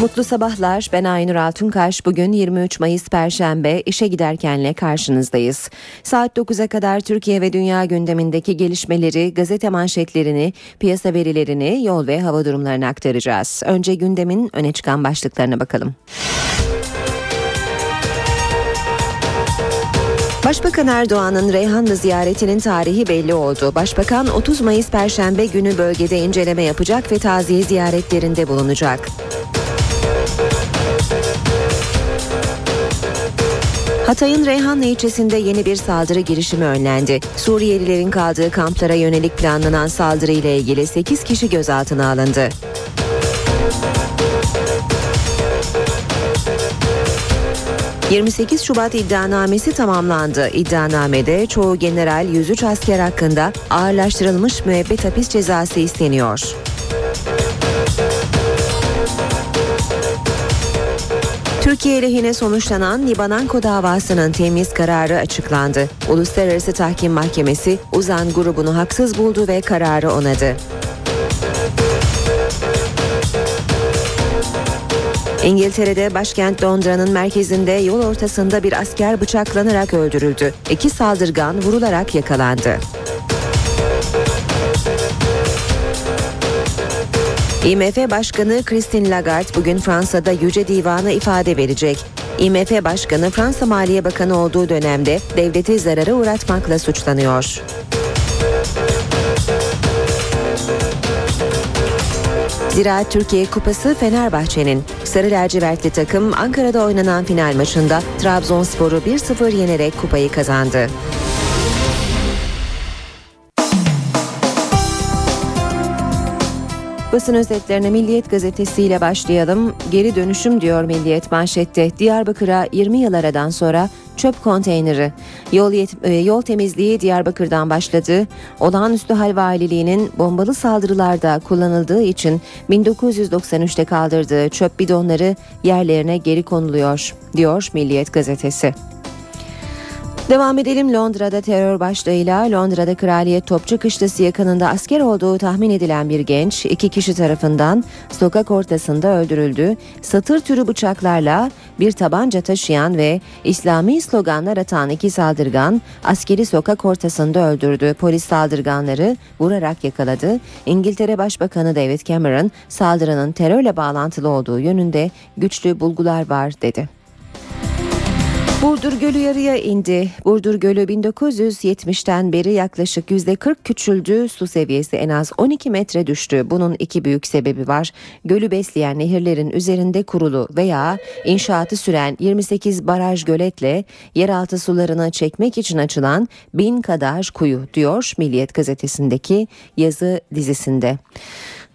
Mutlu sabahlar. Ben Aynur Altunkaş. Bugün 23 Mayıs Perşembe işe giderkenle karşınızdayız. Saat 9'a kadar Türkiye ve dünya gündemindeki gelişmeleri, gazete manşetlerini, piyasa verilerini, yol ve hava durumlarını aktaracağız. Önce gündemin öne çıkan başlıklarına bakalım. Başbakan Erdoğan'ın Reyhanlı ziyaretinin tarihi belli oldu. Başbakan 30 Mayıs Perşembe günü bölgede inceleme yapacak ve taziye ziyaretlerinde bulunacak. Hatay'ın Reyhanlı ilçesinde yeni bir saldırı girişimi önlendi. Suriyelilerin kaldığı kamplara yönelik planlanan saldırı ile ilgili 8 kişi gözaltına alındı. ...28 Şubat iddianamesi tamamlandı. İddianamede çoğu general 103 asker hakkında ağırlaştırılmış müebbet hapis cezası isteniyor. Türkiye lehine sonuçlanan Libananko davasının temiz kararı açıklandı. Uluslararası Tahkim Mahkemesi Uzan grubunu haksız buldu ve kararı onadı. İngiltere'de başkent Londra'nın merkezinde yol ortasında bir asker bıçaklanarak öldürüldü. İki saldırgan vurularak yakalandı. IMF Başkanı Christine Lagarde bugün Fransa'da Yüce Divan'a ifade verecek. IMF Başkanı Fransa Maliye Bakanı olduğu dönemde devleti zarara uğratmakla suçlanıyor. Ziraat Türkiye Kupası Fenerbahçe'nin Sarı lacivertli takım Ankara'da oynanan final maçında Trabzonspor'u 1-0 yenerek kupayı kazandı. Basın özetlerine Milliyet Gazetesi ile başlayalım. Geri dönüşüm diyor Milliyet manşette. Diyarbakır'a 20 yıl aradan sonra çöp konteyneri. Yol, yet- e, yol temizliği Diyarbakır'dan başladı. Olağanüstü hal valiliğinin bombalı saldırılarda kullanıldığı için 1993'te kaldırdığı çöp bidonları yerlerine geri konuluyor diyor Milliyet Gazetesi. Devam edelim Londra'da terör başlığıyla Londra'da Kraliyet Topçu Kışlası yakınında asker olduğu tahmin edilen bir genç iki kişi tarafından sokak ortasında öldürüldü. Satır türü bıçaklarla bir tabanca taşıyan ve İslami sloganlar atan iki saldırgan askeri sokak ortasında öldürdü. Polis saldırganları vurarak yakaladı. İngiltere Başbakanı David Cameron saldırının terörle bağlantılı olduğu yönünde güçlü bulgular var dedi. Burdur Gölü yarıya indi. Burdur Gölü 1970'ten beri yaklaşık %40 küçüldü. Su seviyesi en az 12 metre düştü. Bunun iki büyük sebebi var. Gölü besleyen nehirlerin üzerinde kurulu veya inşaatı süren 28 baraj göletle yeraltı sularını çekmek için açılan bin kadar kuyu diyor Milliyet gazetesindeki yazı dizisinde.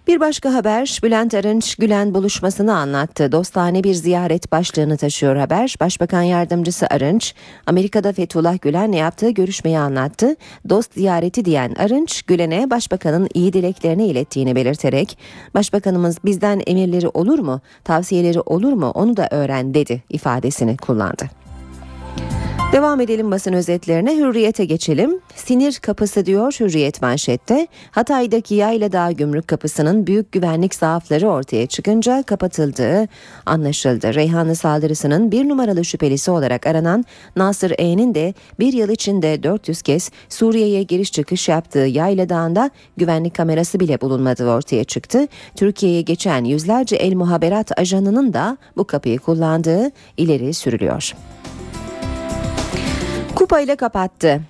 Bir başka haber Bülent Arınç Gülen buluşmasını anlattı. Dostane bir ziyaret başlığını taşıyor haber. Başbakan yardımcısı Arınç Amerika'da Fethullah Gülen'le yaptığı görüşmeyi anlattı. Dost ziyareti diyen Arınç Gülen'e başbakanın iyi dileklerini ilettiğini belirterek Başbakanımız bizden emirleri olur mu, tavsiyeleri olur mu onu da öğren dedi ifadesini kullandı. Devam edelim basın özetlerine hürriyete geçelim. Sinir kapısı diyor hürriyet manşette. Hatay'daki Yayladağ Gümrük Kapısı'nın büyük güvenlik zaafları ortaya çıkınca kapatıldığı anlaşıldı. Reyhanlı saldırısının bir numaralı şüphelisi olarak aranan Nasır E'nin de bir yıl içinde 400 kez Suriye'ye giriş çıkış yaptığı Yayladağ'ında güvenlik kamerası bile bulunmadığı ortaya çıktı. Türkiye'ye geçen yüzlerce el muhaberat ajanının da bu kapıyı kullandığı ileri sürülüyor. Kupayla kapattı.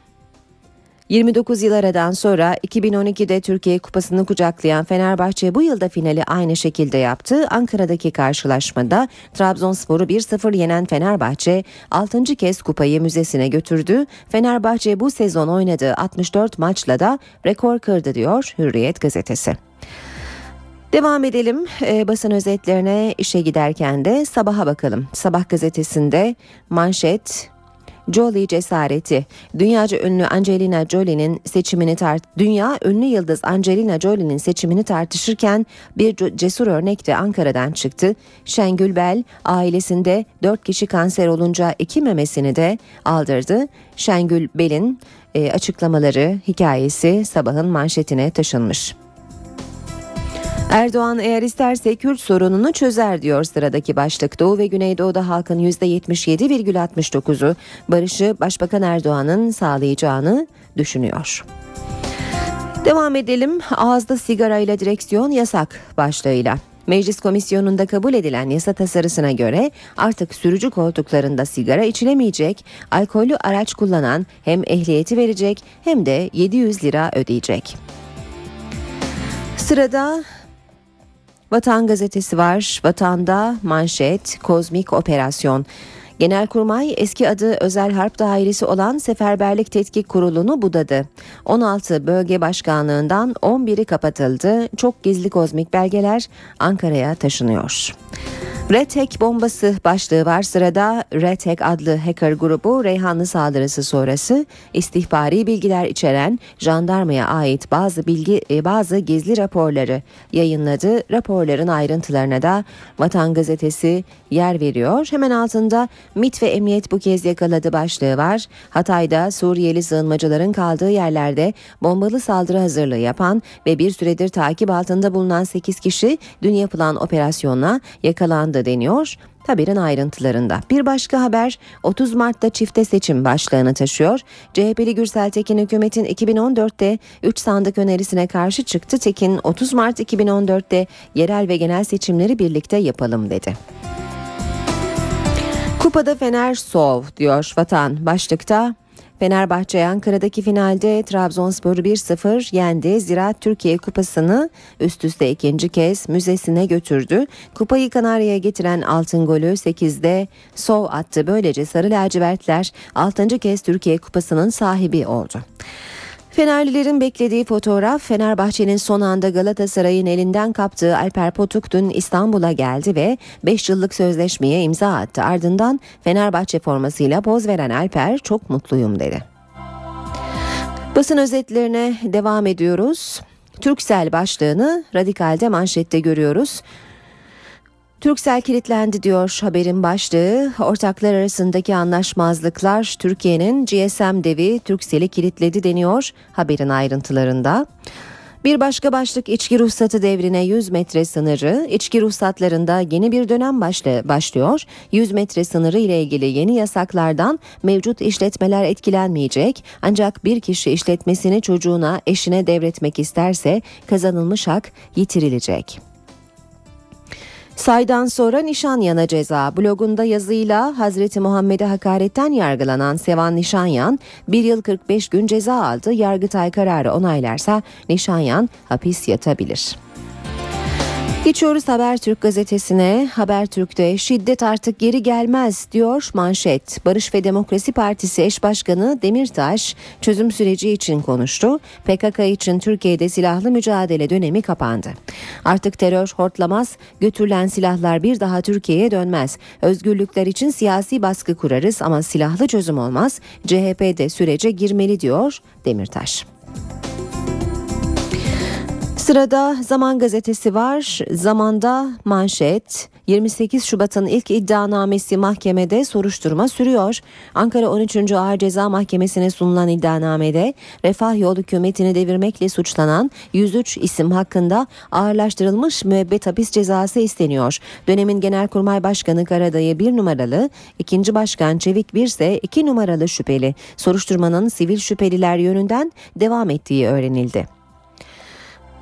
29 yıl aradan sonra 2012'de Türkiye Kupası'nı kucaklayan Fenerbahçe bu yılda finali aynı şekilde yaptı. Ankara'daki karşılaşmada Trabzonspor'u 1-0 yenen Fenerbahçe 6. kez kupayı müzesine götürdü. Fenerbahçe bu sezon oynadığı 64 maçla da rekor kırdı diyor Hürriyet gazetesi. Devam edelim e, basın özetlerine işe giderken de sabaha bakalım. Sabah gazetesinde manşet Jolie cesareti. Dünyaca ünlü Angelina Jolie'nin seçimini tart Dünya ünlü yıldız Angelina Jolie'nin seçimini tartışırken bir cesur örnek de Ankara'dan çıktı. Şengül Bel ailesinde 4 kişi kanser olunca iki memesini de aldırdı. Şengül Bel'in e, açıklamaları, hikayesi sabahın manşetine taşınmış. Erdoğan eğer isterse Kürt sorununu çözer diyor sıradaki başlık. Doğu ve Güneydoğu'da halkın %77,69'u barışı Başbakan Erdoğan'ın sağlayacağını düşünüyor. Devam edelim. Ağızda sigarayla direksiyon yasak başlığıyla. Meclis komisyonunda kabul edilen yasa tasarısına göre artık sürücü koltuklarında sigara içilemeyecek, alkollü araç kullanan hem ehliyeti verecek hem de 700 lira ödeyecek. Sırada Vatan gazetesi var. Vatanda manşet kozmik operasyon. Genelkurmay eski adı Özel Harp Dairesi olan Seferberlik Tetkik Kurulu'nu budadı. 16 bölge başkanlığından 11'i kapatıldı. Çok gizli kozmik belgeler Ankara'ya taşınıyor. Red Hack bombası başlığı var sırada Red Hack adlı hacker grubu Reyhanlı saldırısı sonrası istihbari bilgiler içeren jandarmaya ait bazı bilgi e, bazı gizli raporları yayınladı. Raporların ayrıntılarına da Vatan Gazetesi yer veriyor. Hemen altında MIT ve Emniyet bu kez yakaladı başlığı var. Hatay'da Suriyeli sığınmacıların kaldığı yerlerde bombalı saldırı hazırlığı yapan ve bir süredir takip altında bulunan 8 kişi dün yapılan operasyonla yakalandı deniyor. Haberin ayrıntılarında. Bir başka haber 30 Mart'ta çifte seçim başlığını taşıyor. CHP'li Gürsel Tekin hükümetin 2014'te 3 sandık önerisine karşı çıktı. Tekin 30 Mart 2014'te yerel ve genel seçimleri birlikte yapalım dedi. Kupada Fener Sov diyor Vatan başlıkta. Fenerbahçe Ankara'daki finalde Trabzonspor'u 1-0 yendi. Ziraat Türkiye Kupası'nı üst üste ikinci kez müzesine götürdü. Kupayı Kanarya'ya getiren altın golü 8'de Sov attı. Böylece Sarı Lacivertler 6. kez Türkiye Kupası'nın sahibi oldu. Fenerlilerin beklediği fotoğraf Fenerbahçe'nin son anda Galatasaray'ın elinden kaptığı Alper Potuk dün İstanbul'a geldi ve 5 yıllık sözleşmeye imza attı. Ardından Fenerbahçe formasıyla poz veren Alper çok mutluyum dedi. Basın özetlerine devam ediyoruz. Türksel başlığını Radikal'de manşette görüyoruz. Türksel kilitlendi diyor haberin başlığı. Ortaklar arasındaki anlaşmazlıklar Türkiye'nin GSM devi Türksel'i kilitledi deniyor haberin ayrıntılarında. Bir başka başlık içki ruhsatı devrine 100 metre sınırı. İçki ruhsatlarında yeni bir dönem başlıyor. 100 metre sınırı ile ilgili yeni yasaklardan mevcut işletmeler etkilenmeyecek. Ancak bir kişi işletmesini çocuğuna, eşine devretmek isterse kazanılmış hak yitirilecek. Saydan sonra Nişanyan'a ceza. Blogunda yazıyla Hazreti Muhammed'e hakaretten yargılanan Sevan Nişanyan 1 yıl 45 gün ceza aldı. Yargıtay kararı onaylarsa Nişanyan hapis yatabilir. Geçiyoruz Habertürk gazetesine. Habertürk'te şiddet artık geri gelmez diyor manşet. Barış ve Demokrasi Partisi eş başkanı Demirtaş çözüm süreci için konuştu. PKK için Türkiye'de silahlı mücadele dönemi kapandı. Artık terör hortlamaz, götürülen silahlar bir daha Türkiye'ye dönmez. Özgürlükler için siyasi baskı kurarız ama silahlı çözüm olmaz. CHP de sürece girmeli diyor Demirtaş. Sırada Zaman Gazetesi var. Zaman'da manşet 28 Şubat'ın ilk iddianamesi mahkemede soruşturma sürüyor. Ankara 13. Ağır Ceza Mahkemesi'ne sunulan iddianamede Refah Yol hükümetini devirmekle suçlanan 103 isim hakkında ağırlaştırılmış müebbet hapis cezası isteniyor. Dönemin Genelkurmay Başkanı Karadayı bir numaralı, ikinci başkan Çevik bir ise iki numaralı şüpheli. Soruşturmanın sivil şüpheliler yönünden devam ettiği öğrenildi.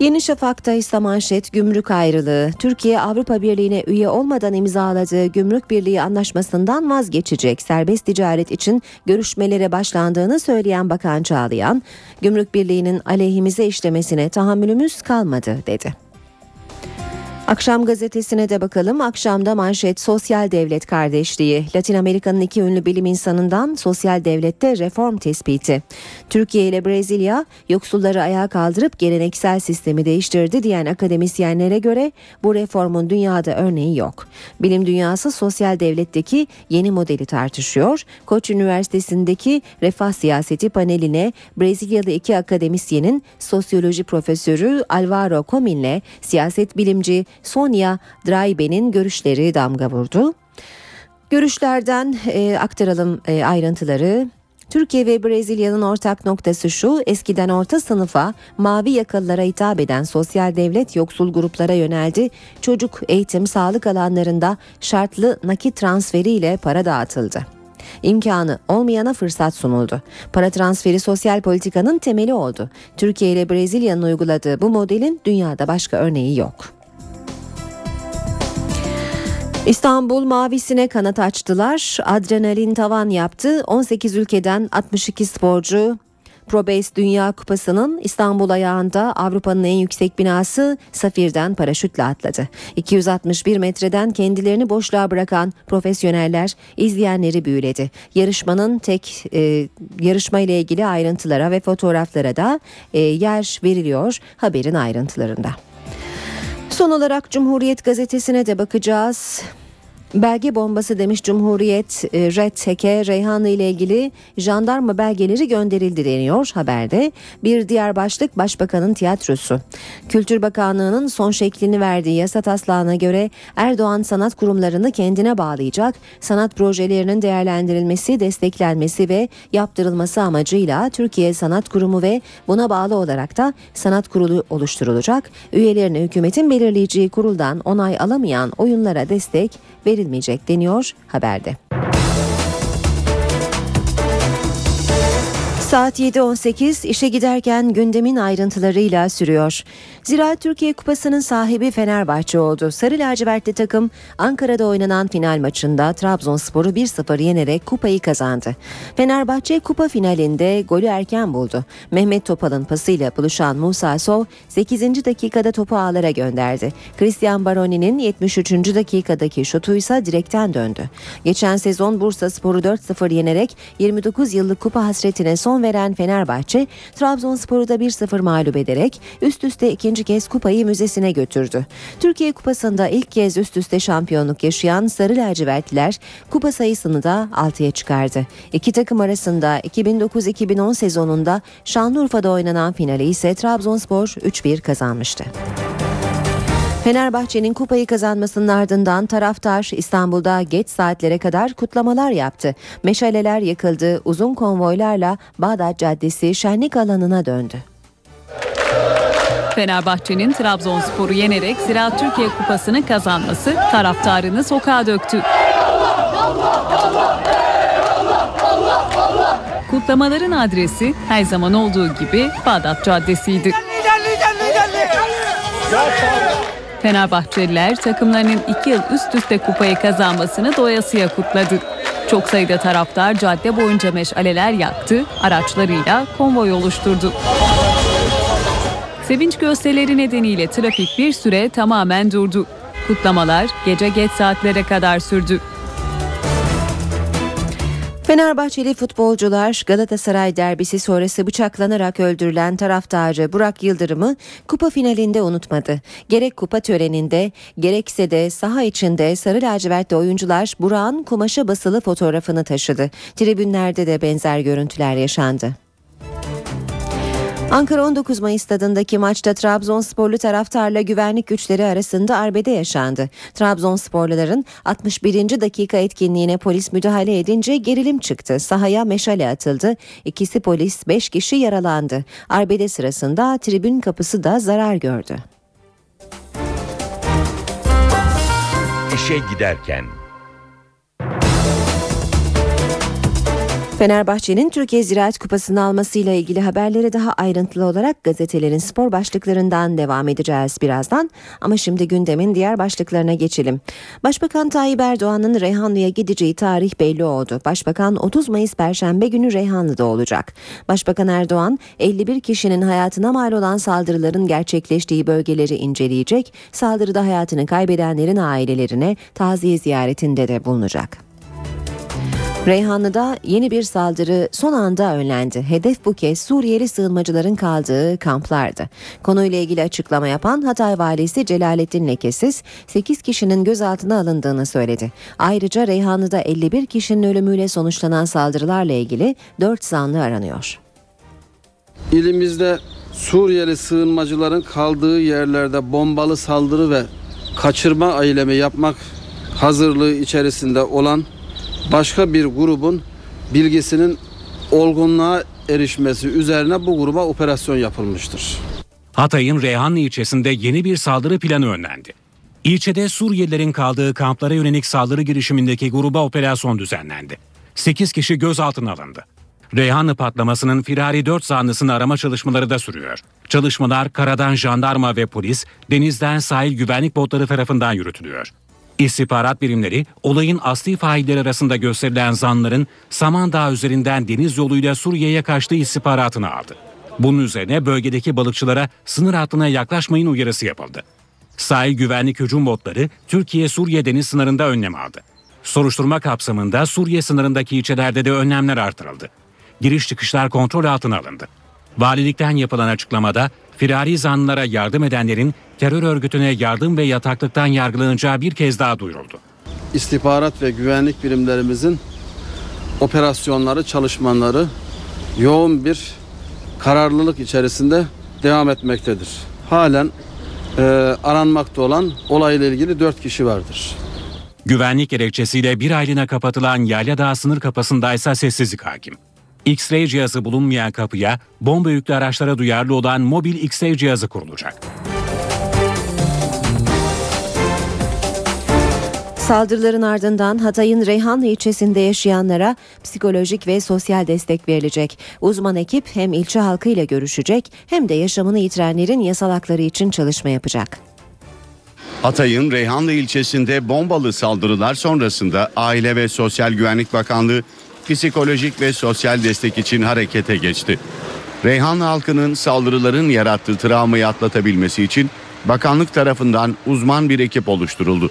Yeni Şafak'ta ise manşet gümrük ayrılığı. Türkiye Avrupa Birliği'ne üye olmadan imzaladığı gümrük birliği anlaşmasından vazgeçecek. Serbest ticaret için görüşmelere başlandığını söyleyen Bakan Çağlayan, gümrük birliğinin aleyhimize işlemesine tahammülümüz kalmadı dedi. Akşam gazetesine de bakalım. Akşamda manşet sosyal devlet kardeşliği. Latin Amerika'nın iki ünlü bilim insanından sosyal devlette reform tespiti. Türkiye ile Brezilya yoksulları ayağa kaldırıp geleneksel sistemi değiştirdi diyen akademisyenlere göre bu reformun dünyada örneği yok. Bilim dünyası sosyal devletteki yeni modeli tartışıyor. Koç Üniversitesi'ndeki refah siyaseti paneline Brezilyalı iki akademisyenin sosyoloji profesörü Alvaro Comin'le siyaset bilimci Sonia Draibe'nin görüşleri damga vurdu. Görüşlerden e, aktaralım e, ayrıntıları. Türkiye ve Brezilya'nın ortak noktası şu, eskiden orta sınıfa, mavi yakalılara hitap eden sosyal devlet yoksul gruplara yöneldi. Çocuk, eğitim, sağlık alanlarında şartlı nakit transferiyle para dağıtıldı. İmkanı olmayana fırsat sunuldu. Para transferi sosyal politikanın temeli oldu. Türkiye ile Brezilya'nın uyguladığı bu modelin dünyada başka örneği yok. İstanbul mavisine kanat açtılar. Adrenalin tavan yaptı. 18 ülkeden 62 sporcu Probase Dünya Kupası'nın İstanbul ayağında Avrupa'nın en yüksek binası Safir'den paraşütle atladı. 261 metreden kendilerini boşluğa bırakan profesyoneller izleyenleri büyüledi. Yarışmanın tek e, yarışma ile ilgili ayrıntılara ve fotoğraflara da e, yer veriliyor haberin ayrıntılarında. Son olarak Cumhuriyet gazetesine de bakacağız. Belge bombası demiş Cumhuriyet e, Red Teke Reyhanlı ile ilgili jandarma belgeleri gönderildi deniyor haberde. Bir diğer başlık Başbakanın tiyatrosu. Kültür Bakanlığı'nın son şeklini verdiği yasa taslağına göre Erdoğan sanat kurumlarını kendine bağlayacak, sanat projelerinin değerlendirilmesi, desteklenmesi ve yaptırılması amacıyla Türkiye Sanat Kurumu ve buna bağlı olarak da sanat kurulu oluşturulacak. Üyelerine hükümetin belirleyeceği kuruldan onay alamayan oyunlara destek verilmeyecek deniyor haberde. Saat 7.18 işe giderken gündemin ayrıntılarıyla sürüyor. Zira Türkiye Kupası'nın sahibi Fenerbahçe oldu. Sarı lacivertli takım Ankara'da oynanan final maçında Trabzonspor'u 1-0 yenerek kupayı kazandı. Fenerbahçe kupa finalinde golü erken buldu. Mehmet Topal'ın pasıyla buluşan Musa Sov 8. dakikada topu ağlara gönderdi. Christian Baroni'nin 73. dakikadaki şutu ise direkten döndü. Geçen sezon Bursa Spor'u 4-0 yenerek 29 yıllık kupa hasretine son veren Fenerbahçe, Trabzonspor'u da 1-0 mağlup ederek üst üste ikinci kez kupayı müzesine götürdü. Türkiye Kupası'nda ilk kez üst üste şampiyonluk yaşayan Sarı Lacivertliler kupa sayısını da 6'ya çıkardı. İki takım arasında 2009-2010 sezonunda Şanlıurfa'da oynanan finali ise Trabzonspor 3-1 kazanmıştı. Fenerbahçe'nin kupayı kazanmasının ardından taraftar İstanbul'da geç saatlere kadar kutlamalar yaptı. Meşaleler yakıldı, uzun konvoylarla Bağdat Caddesi şenlik alanına döndü. Fenerbahçe'nin Trabzonspor'u yenerek Ziraat Türkiye Kupası'nı kazanması taraftarını sokağa döktü. Kutlamaların adresi her zaman olduğu gibi Bağdat Caddesi'ydi. Fenerbahçeliler takımlarının iki yıl üst üste kupayı kazanmasını doyasıya kutladı. Çok sayıda taraftar cadde boyunca meşaleler yaktı, araçlarıyla konvoy oluşturdu. Sevinç gösterileri nedeniyle trafik bir süre tamamen durdu. Kutlamalar gece geç saatlere kadar sürdü. Fenerbahçeli futbolcular Galatasaray derbisi sonrası bıçaklanarak öldürülen taraftarı Burak Yıldırım'ı kupa finalinde unutmadı. Gerek kupa töreninde gerekse de saha içinde sarı lacivertli oyuncular Burak'ın kumaşa basılı fotoğrafını taşıdı. Tribünlerde de benzer görüntüler yaşandı. Ankara 19 Mayıs stadındaki maçta Trabzonsporlu taraftarla güvenlik güçleri arasında arbede yaşandı. Trabzonsporluların 61. dakika etkinliğine polis müdahale edince gerilim çıktı. Sahaya meşale atıldı. İkisi polis, 5 kişi yaralandı. Arbede sırasında tribün kapısı da zarar gördü. İşe giderken Fenerbahçe'nin Türkiye Ziraat Kupası'nı almasıyla ilgili haberlere daha ayrıntılı olarak gazetelerin spor başlıklarından devam edeceğiz birazdan. Ama şimdi gündemin diğer başlıklarına geçelim. Başbakan Tayyip Erdoğan'ın Reyhanlı'ya gideceği tarih belli oldu. Başbakan 30 Mayıs Perşembe günü Reyhanlı'da olacak. Başbakan Erdoğan 51 kişinin hayatına mal olan saldırıların gerçekleştiği bölgeleri inceleyecek. Saldırıda hayatını kaybedenlerin ailelerine taziye ziyaretinde de bulunacak. Reyhanlı'da yeni bir saldırı son anda önlendi. Hedef bu kez Suriyeli sığınmacıların kaldığı kamplardı. Konuyla ilgili açıklama yapan Hatay Valisi Celalettin Lekesiz 8 kişinin gözaltına alındığını söyledi. Ayrıca Reyhanlı'da 51 kişinin ölümüyle sonuçlanan saldırılarla ilgili 4 zanlı aranıyor. İlimizde Suriyeli sığınmacıların kaldığı yerlerde bombalı saldırı ve kaçırma eylemi yapmak hazırlığı içerisinde olan başka bir grubun bilgisinin olgunluğa erişmesi üzerine bu gruba operasyon yapılmıştır. Hatay'ın Reyhanlı ilçesinde yeni bir saldırı planı önlendi. İlçede Suriyelilerin kaldığı kamplara yönelik saldırı girişimindeki gruba operasyon düzenlendi. 8 kişi gözaltına alındı. Reyhanlı patlamasının firari 4 zanlısını arama çalışmaları da sürüyor. Çalışmalar karadan jandarma ve polis, denizden sahil güvenlik botları tarafından yürütülüyor. İstihbarat birimleri olayın asli failleri arasında gösterilen zanların Samandağ üzerinden deniz yoluyla Suriye'ye kaçtığı istihbaratını aldı. Bunun üzerine bölgedeki balıkçılara sınır hattına yaklaşmayın uyarısı yapıldı. Sahil güvenlik hücum botları Türkiye-Suriye deniz sınırında önlem aldı. Soruşturma kapsamında Suriye sınırındaki ilçelerde de önlemler artırıldı. Giriş çıkışlar kontrol altına alındı. Valilikten yapılan açıklamada firari zanlılara yardım edenlerin terör örgütüne yardım ve yataklıktan yargılanacağı bir kez daha duyuruldu. İstihbarat ve güvenlik birimlerimizin operasyonları, çalışmaları yoğun bir kararlılık içerisinde devam etmektedir. Halen e, aranmakta olan olayla ilgili 4 kişi vardır. Güvenlik gerekçesiyle bir aylığına kapatılan Yayladağ sınır kapısındaysa sessizlik hakim. X-ray cihazı bulunmayan kapıya bomba yüklü araçlara duyarlı olan mobil X-ray cihazı kurulacak. Saldırıların ardından Hatay'ın Reyhanlı ilçesinde yaşayanlara psikolojik ve sosyal destek verilecek. Uzman ekip hem ilçe halkıyla görüşecek hem de yaşamını yitirenlerin yasal hakları için çalışma yapacak. Hatay'ın Reyhanlı ilçesinde bombalı saldırılar sonrasında Aile ve Sosyal Güvenlik Bakanlığı psikolojik ve sosyal destek için harekete geçti. Reyhanlı halkının saldırıların yarattığı travmayı atlatabilmesi için bakanlık tarafından uzman bir ekip oluşturuldu.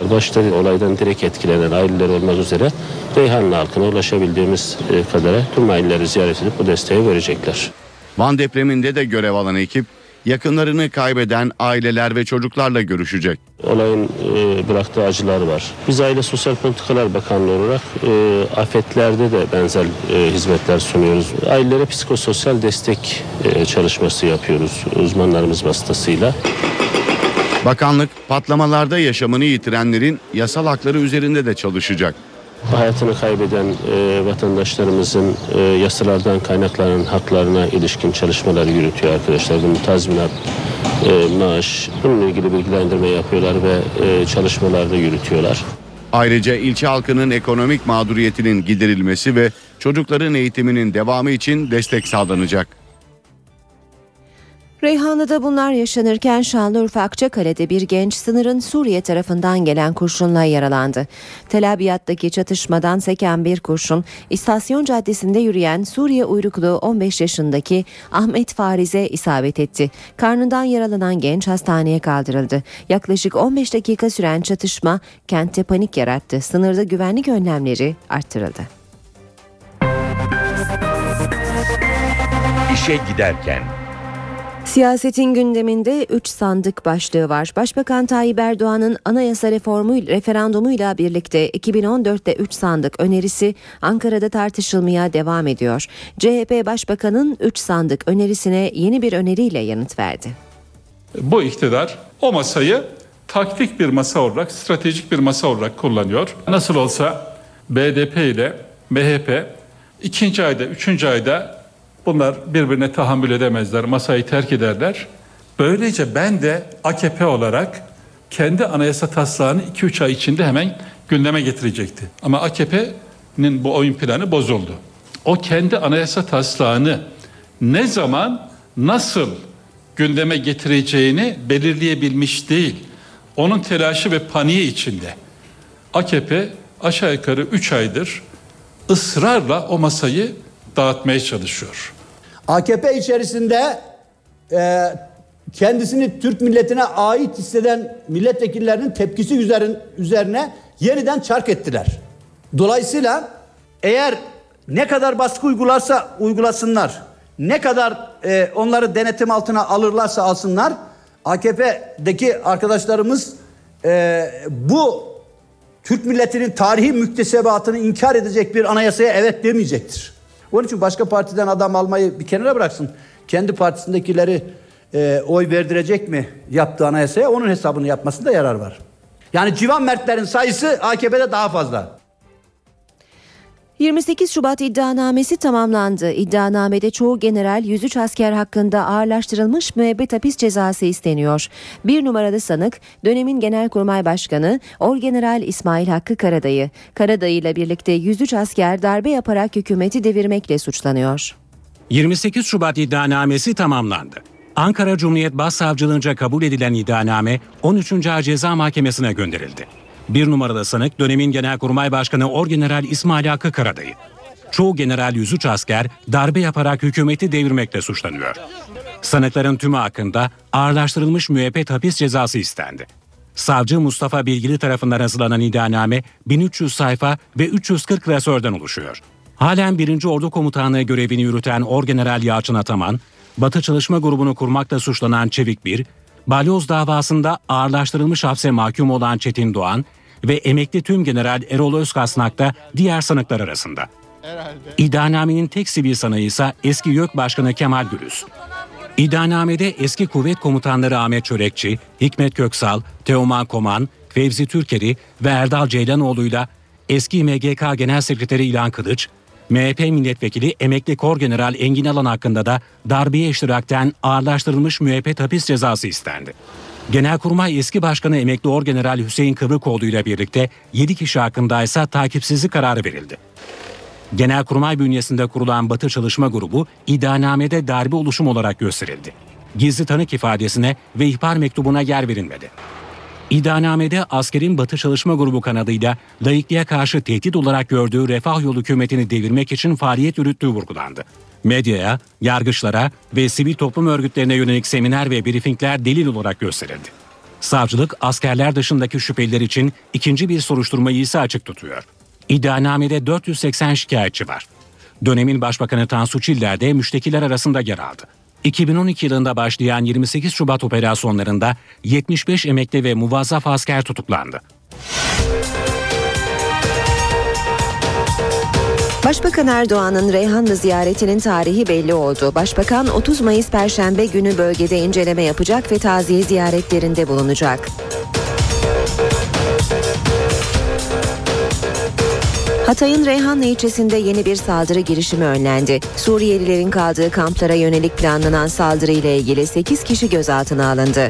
Başta olaydan direkt etkilenen aileler olmak üzere Reyhanlı halkına ulaşabildiğimiz e, kadar tüm aileleri ziyaret edip bu desteği verecekler. Van depreminde de görev alan ekip yakınlarını kaybeden aileler ve çocuklarla görüşecek. Olayın e, bıraktığı acılar var. Biz Aile Sosyal Politikalar Bakanlığı olarak e, afetlerde de benzer e, hizmetler sunuyoruz. Ailelere psikososyal destek e, çalışması yapıyoruz uzmanlarımız vasıtasıyla. Bakanlık patlamalarda yaşamını yitirenlerin yasal hakları üzerinde de çalışacak. Hayatını kaybeden e, vatandaşlarımızın e, yasalardan kaynaklanan haklarına ilişkin çalışmalar yürütüyor arkadaşlar. Bunun tazminat, e, maaş, bununla ilgili bilgilendirme yapıyorlar ve e, çalışmalar da yürütüyorlar. Ayrıca ilçe halkının ekonomik mağduriyetinin giderilmesi ve çocukların eğitiminin devamı için destek sağlanacak. Reyhanlı'da bunlar yaşanırken Şanlıurfa Akçakale'de bir genç sınırın Suriye tarafından gelen kurşunla yaralandı. Tel Abyad'daki çatışmadan seken bir kurşun istasyon caddesinde yürüyen Suriye uyruklu 15 yaşındaki Ahmet Fariz'e isabet etti. Karnından yaralanan genç hastaneye kaldırıldı. Yaklaşık 15 dakika süren çatışma kentte panik yarattı. Sınırda güvenlik önlemleri arttırıldı. İşe giderken Siyasetin gündeminde 3 sandık başlığı var. Başbakan Tayyip Erdoğan'ın anayasa reformu referandumuyla birlikte 2014'te 3 sandık önerisi Ankara'da tartışılmaya devam ediyor. CHP Başbakan'ın 3 sandık önerisine yeni bir öneriyle yanıt verdi. Bu iktidar o masayı taktik bir masa olarak, stratejik bir masa olarak kullanıyor. Nasıl olsa BDP ile MHP ikinci ayda, üçüncü ayda bunlar birbirine tahammül edemezler, masayı terk ederler. Böylece ben de AKP olarak kendi anayasa taslağını 2-3 ay içinde hemen gündeme getirecekti. Ama AKP'nin bu oyun planı bozuldu. o kendi anayasa taslağını ne zaman nasıl gündeme getireceğini belirleyebilmiş değil. Onun telaşı ve paniği içinde. AKP aşağı yukarı 3 aydır ısrarla o masayı dağıtmaya çalışıyor. AKP içerisinde e, kendisini Türk milletine ait hisseden milletvekillerinin tepkisi üzerin, üzerine yeniden çark ettiler. Dolayısıyla eğer ne kadar baskı uygularsa uygulasınlar, ne kadar e, onları denetim altına alırlarsa alsınlar, AKP'deki arkadaşlarımız e, bu Türk milletinin tarihi müktesebatını inkar edecek bir anayasaya evet demeyecektir. Onun için başka partiden adam almayı bir kenara bıraksın. Kendi partisindekileri e, oy verdirecek mi yaptığı anayasaya onun hesabını yapmasında yarar var. Yani civan mertlerin sayısı AKP'de daha fazla. 28 Şubat iddianamesi tamamlandı. İddianamede çoğu general 103 asker hakkında ağırlaştırılmış müebbet hapis cezası isteniyor. Bir numaralı sanık dönemin Genelkurmay Başkanı Orgeneral İsmail Hakkı Karadayı. Karadayı ile birlikte 103 asker darbe yaparak hükümeti devirmekle suçlanıyor. 28 Şubat iddianamesi tamamlandı. Ankara Cumhuriyet Başsavcılığınca kabul edilen iddianame 13. Ağır Ceza Mahkemesi'ne gönderildi. Bir numaralı sanık dönemin Genelkurmay Başkanı Orgeneral İsmail Hakkı Karadayı. Çoğu general 103 asker darbe yaparak hükümeti devirmekle suçlanıyor. Sanıkların tümü hakkında ağırlaştırılmış müebbet hapis cezası istendi. Savcı Mustafa Bilgili tarafından hazırlanan iddianame 1300 sayfa ve 340 klasörden oluşuyor. Halen 1. Ordu Komutanlığı görevini yürüten Orgeneral Yalçın Ataman, Batı Çalışma Grubu'nu kurmakla suçlanan Çevik Bir, Balyoz davasında ağırlaştırılmış hapse mahkum olan Çetin Doğan ve emekli tüm general Erol Özkasnak da diğer sanıklar arasında. İddianamenin tek sivil sanığı ise eski YÖK Başkanı Kemal Gürüz. İddianamede eski kuvvet komutanları Ahmet Çörekçi, Hikmet Köksal, Teoman Koman, Fevzi Türkeri ve Erdal Ceylanoğlu'yla eski MGK Genel Sekreteri İlhan Kılıç, MHP milletvekili emekli kor general Engin Alan hakkında da darbeye iştirakten ağırlaştırılmış müebbet hapis cezası istendi. Genelkurmay eski başkanı emekli orgeneral Hüseyin Kıvrıkoğlu ile birlikte 7 kişi hakkında ise takipsizlik kararı verildi. Genelkurmay bünyesinde kurulan Batı Çalışma Grubu iddianamede darbe oluşum olarak gösterildi. Gizli tanık ifadesine ve ihbar mektubuna yer verilmedi. İddianamede askerin Batı Çalışma Grubu kanadıyla laikliğe karşı tehdit olarak gördüğü refah yolu hükümetini devirmek için faaliyet yürüttüğü vurgulandı. Medyaya, yargıçlara ve sivil toplum örgütlerine yönelik seminer ve briefingler delil olarak gösterildi. Savcılık askerler dışındaki şüpheliler için ikinci bir soruşturmayı ise açık tutuyor. İddianamede 480 şikayetçi var. Dönemin Başbakanı Tansu Çiller de müştekiler arasında yer aldı. 2012 yılında başlayan 28 Şubat operasyonlarında 75 emekli ve muvazzaf asker tutuklandı. Başbakan Erdoğan'ın Reyhanlı ziyaretinin tarihi belli oldu. Başbakan 30 Mayıs Perşembe günü bölgede inceleme yapacak ve taziye ziyaretlerinde bulunacak. Hatay'ın Reyhanlı ilçesinde yeni bir saldırı girişimi önlendi. Suriyelilerin kaldığı kamplara yönelik planlanan saldırı ile ilgili 8 kişi gözaltına alındı.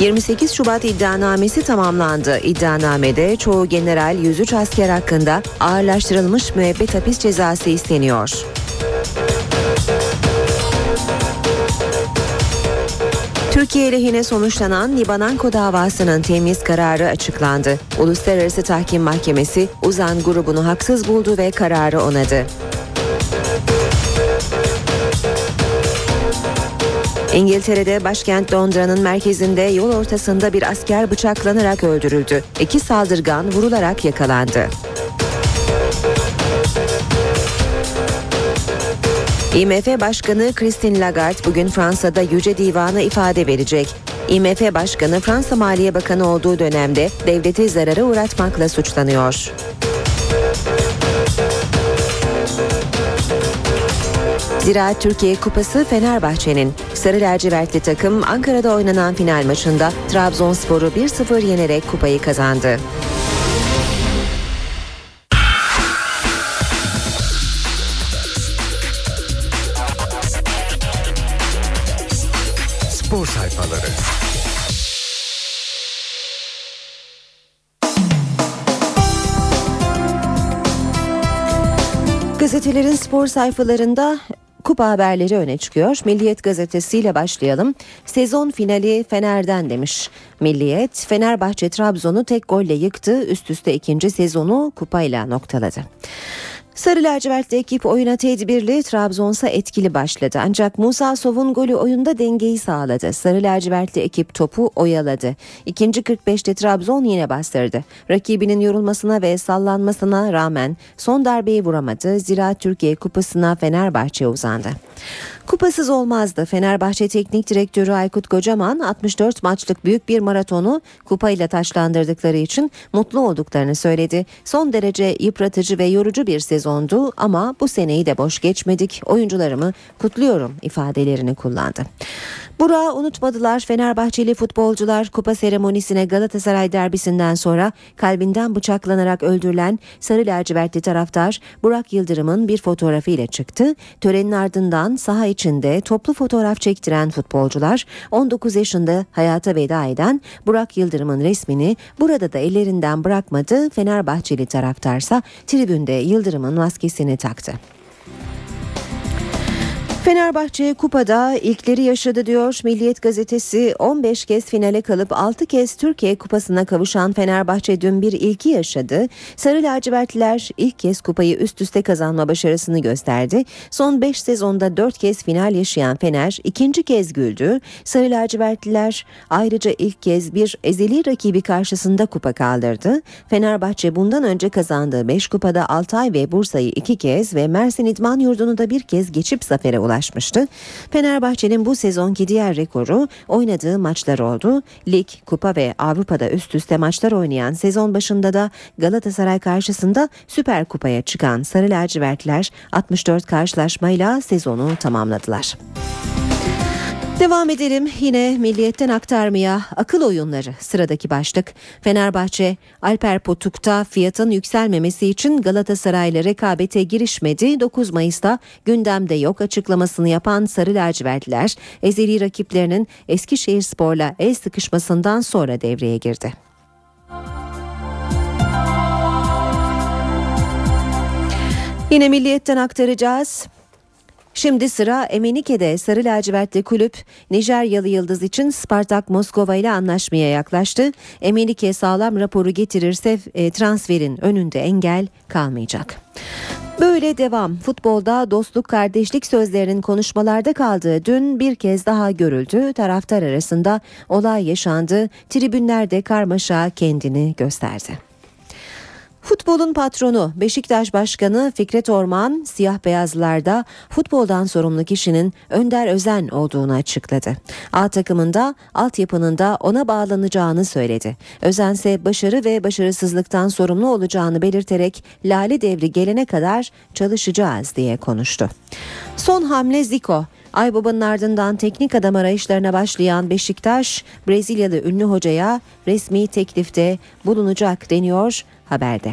...28 Şubat iddianamesi tamamlandı. İddianamede çoğu general 103 asker hakkında ağırlaştırılmış müebbet hapis cezası isteniyor. Türkiye lehine sonuçlanan Libananko davasının temiz kararı açıklandı. Uluslararası Tahkim Mahkemesi Uzan grubunu haksız buldu ve kararı onadı. İngiltere'de başkent Londra'nın merkezinde yol ortasında bir asker bıçaklanarak öldürüldü. İki saldırgan vurularak yakalandı. IMF Başkanı Christine Lagarde bugün Fransa'da Yüce Divan'a ifade verecek. IMF Başkanı Fransa Maliye Bakanı olduğu dönemde devleti zarara uğratmakla suçlanıyor. Ziraat Türkiye Kupası Fenerbahçe'nin. Sarı lacivertli takım Ankara'da oynanan final maçında Trabzonspor'u 1-0 yenerek kupayı kazandı. sayfaları. Gazetelerin spor sayfalarında kupa haberleri öne çıkıyor. Milliyet gazetesiyle başlayalım. Sezon finali Fener'den demiş. Milliyet, Fenerbahçe Trabzon'u tek golle yıktı. Üst üste ikinci sezonu kupayla noktaladı. Sarı lacivertli ekip oyuna tedbirli, Trabzon'sa etkili başladı. Ancak Musa Sov'un golü oyunda dengeyi sağladı. Sarı lacivertli ekip topu oyaladı. İkinci 45'te Trabzon yine bastırdı. Rakibinin yorulmasına ve sallanmasına rağmen son darbeyi vuramadı. Zira Türkiye Kupası'na Fenerbahçe uzandı. Kupasız olmazdı. Fenerbahçe Teknik Direktörü Aykut Kocaman 64 maçlık büyük bir maratonu kupayla taşlandırdıkları için mutlu olduklarını söyledi. Son derece yıpratıcı ve yorucu bir sezondu ama bu seneyi de boş geçmedik. Oyuncularımı kutluyorum ifadelerini kullandı. Burak'ı unutmadılar. Fenerbahçeli futbolcular kupa seremonisine Galatasaray derbisinden sonra kalbinden bıçaklanarak öldürülen sarı lacivertli taraftar Burak Yıldırım'ın bir fotoğrafı ile çıktı. Törenin ardından saha içinde toplu fotoğraf çektiren futbolcular 19 yaşında hayata veda eden Burak Yıldırım'ın resmini burada da ellerinden bırakmadı. Fenerbahçeli taraftarsa tribünde Yıldırım'ın maskesini taktı. Fenerbahçe kupada ilkleri yaşadı diyor Milliyet gazetesi 15 kez finale kalıp 6 kez Türkiye kupasına kavuşan Fenerbahçe dün bir ilki yaşadı. Sarı lacivertliler ilk kez kupayı üst üste kazanma başarısını gösterdi. Son 5 sezonda 4 kez final yaşayan Fener ikinci kez güldü. Sarı lacivertliler ayrıca ilk kez bir ezeli rakibi karşısında kupa kaldırdı. Fenerbahçe bundan önce kazandığı 5 kupada Altay ve Bursa'yı 2 kez ve Mersin İdman Yurdu'nu da bir kez geçip zafere ulaştı ulaşmıştı. Fenerbahçe'nin bu sezonki diğer rekoru oynadığı maçlar oldu. Lig, kupa ve Avrupa'da üst üste maçlar oynayan sezon başında da Galatasaray karşısında Süper Kupa'ya çıkan Sarı Lacivertler 64 karşılaşmayla sezonu tamamladılar. Devam edelim yine milliyetten aktarmaya akıl oyunları sıradaki başlık. Fenerbahçe Alper Potuk'ta fiyatın yükselmemesi için Galatasaray'la rekabete girişmedi. 9 Mayıs'ta gündemde yok açıklamasını yapan Sarı Lacivertliler ezeli rakiplerinin Eskişehir Spor'la el sıkışmasından sonra devreye girdi. Yine milliyetten aktaracağız. Şimdi sıra Emenike'de Sarı Lacivertli kulüp Nijeryalı Yıldız için Spartak Moskova ile anlaşmaya yaklaştı. Emenike sağlam raporu getirirse e, transferin önünde engel kalmayacak. Böyle devam. Futbolda dostluk kardeşlik sözlerinin konuşmalarda kaldığı dün bir kez daha görüldü. Taraftar arasında olay yaşandı. Tribünlerde karmaşa kendini gösterdi. Futbolun patronu Beşiktaş Başkanı Fikret Orman siyah beyazlarda futboldan sorumlu kişinin Önder Özen olduğunu açıkladı. A takımında altyapının da ona bağlanacağını söyledi. Özen ise başarı ve başarısızlıktan sorumlu olacağını belirterek Lale devri gelene kadar çalışacağız diye konuştu. Son hamle Zico. Aybaba'nın ardından teknik adam arayışlarına başlayan Beşiktaş, Brezilyalı ünlü hocaya resmi teklifte bulunacak deniyor haberde.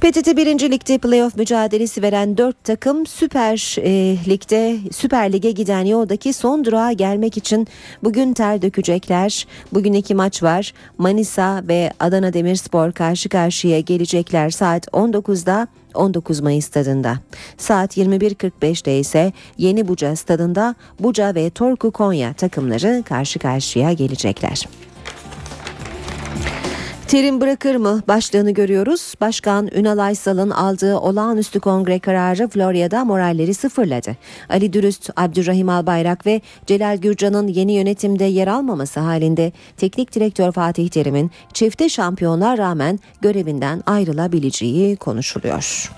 PTT 1. Lig'de playoff mücadelesi veren 4 takım Süper e, Lig'de Süper Lig'e giden yoldaki son durağa gelmek için bugün ter dökecekler. Bugün iki maç var. Manisa ve Adana Demirspor karşı karşıya gelecekler saat 19'da 19 Mayıs stadında. Saat 21.45'te ise Yeni Buca stadında Buca ve Torku Konya takımları karşı karşıya gelecekler. Terim bırakır mı başlığını görüyoruz. Başkan Ünal Aysal'ın aldığı olağanüstü kongre kararı Florya'da moralleri sıfırladı. Ali Dürüst, Abdurrahim Albayrak ve Celal Gürcan'ın yeni yönetimde yer almaması halinde teknik direktör Fatih Terim'in çifte şampiyonlar rağmen görevinden ayrılabileceği konuşuluyor.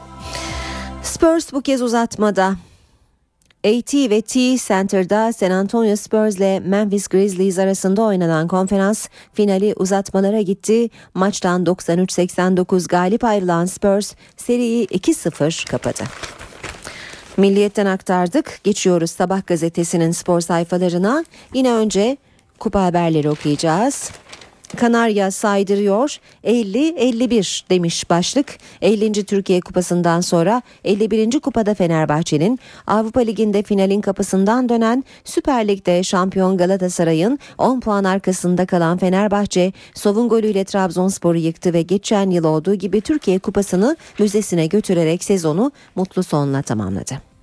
Spurs bu kez uzatmada AT ve T Center'da San Antonio Spurs ile Memphis Grizzlies arasında oynanan konferans finali uzatmalara gitti. Maçtan 93-89 galip ayrılan Spurs seriyi 2-0 kapadı. Milliyetten aktardık. Geçiyoruz Sabah gazetesinin spor sayfalarına. Yine önce kupa haberleri okuyacağız. Kanarya saydırıyor 50-51 demiş başlık. 50. Türkiye Kupası'ndan sonra 51. Kupada Fenerbahçe'nin Avrupa Ligi'nde finalin kapısından dönen Süper Lig'de şampiyon Galatasaray'ın 10 puan arkasında kalan Fenerbahçe Sov'un golüyle Trabzonspor'u yıktı ve geçen yıl olduğu gibi Türkiye Kupası'nı müzesine götürerek sezonu mutlu sonla tamamladı.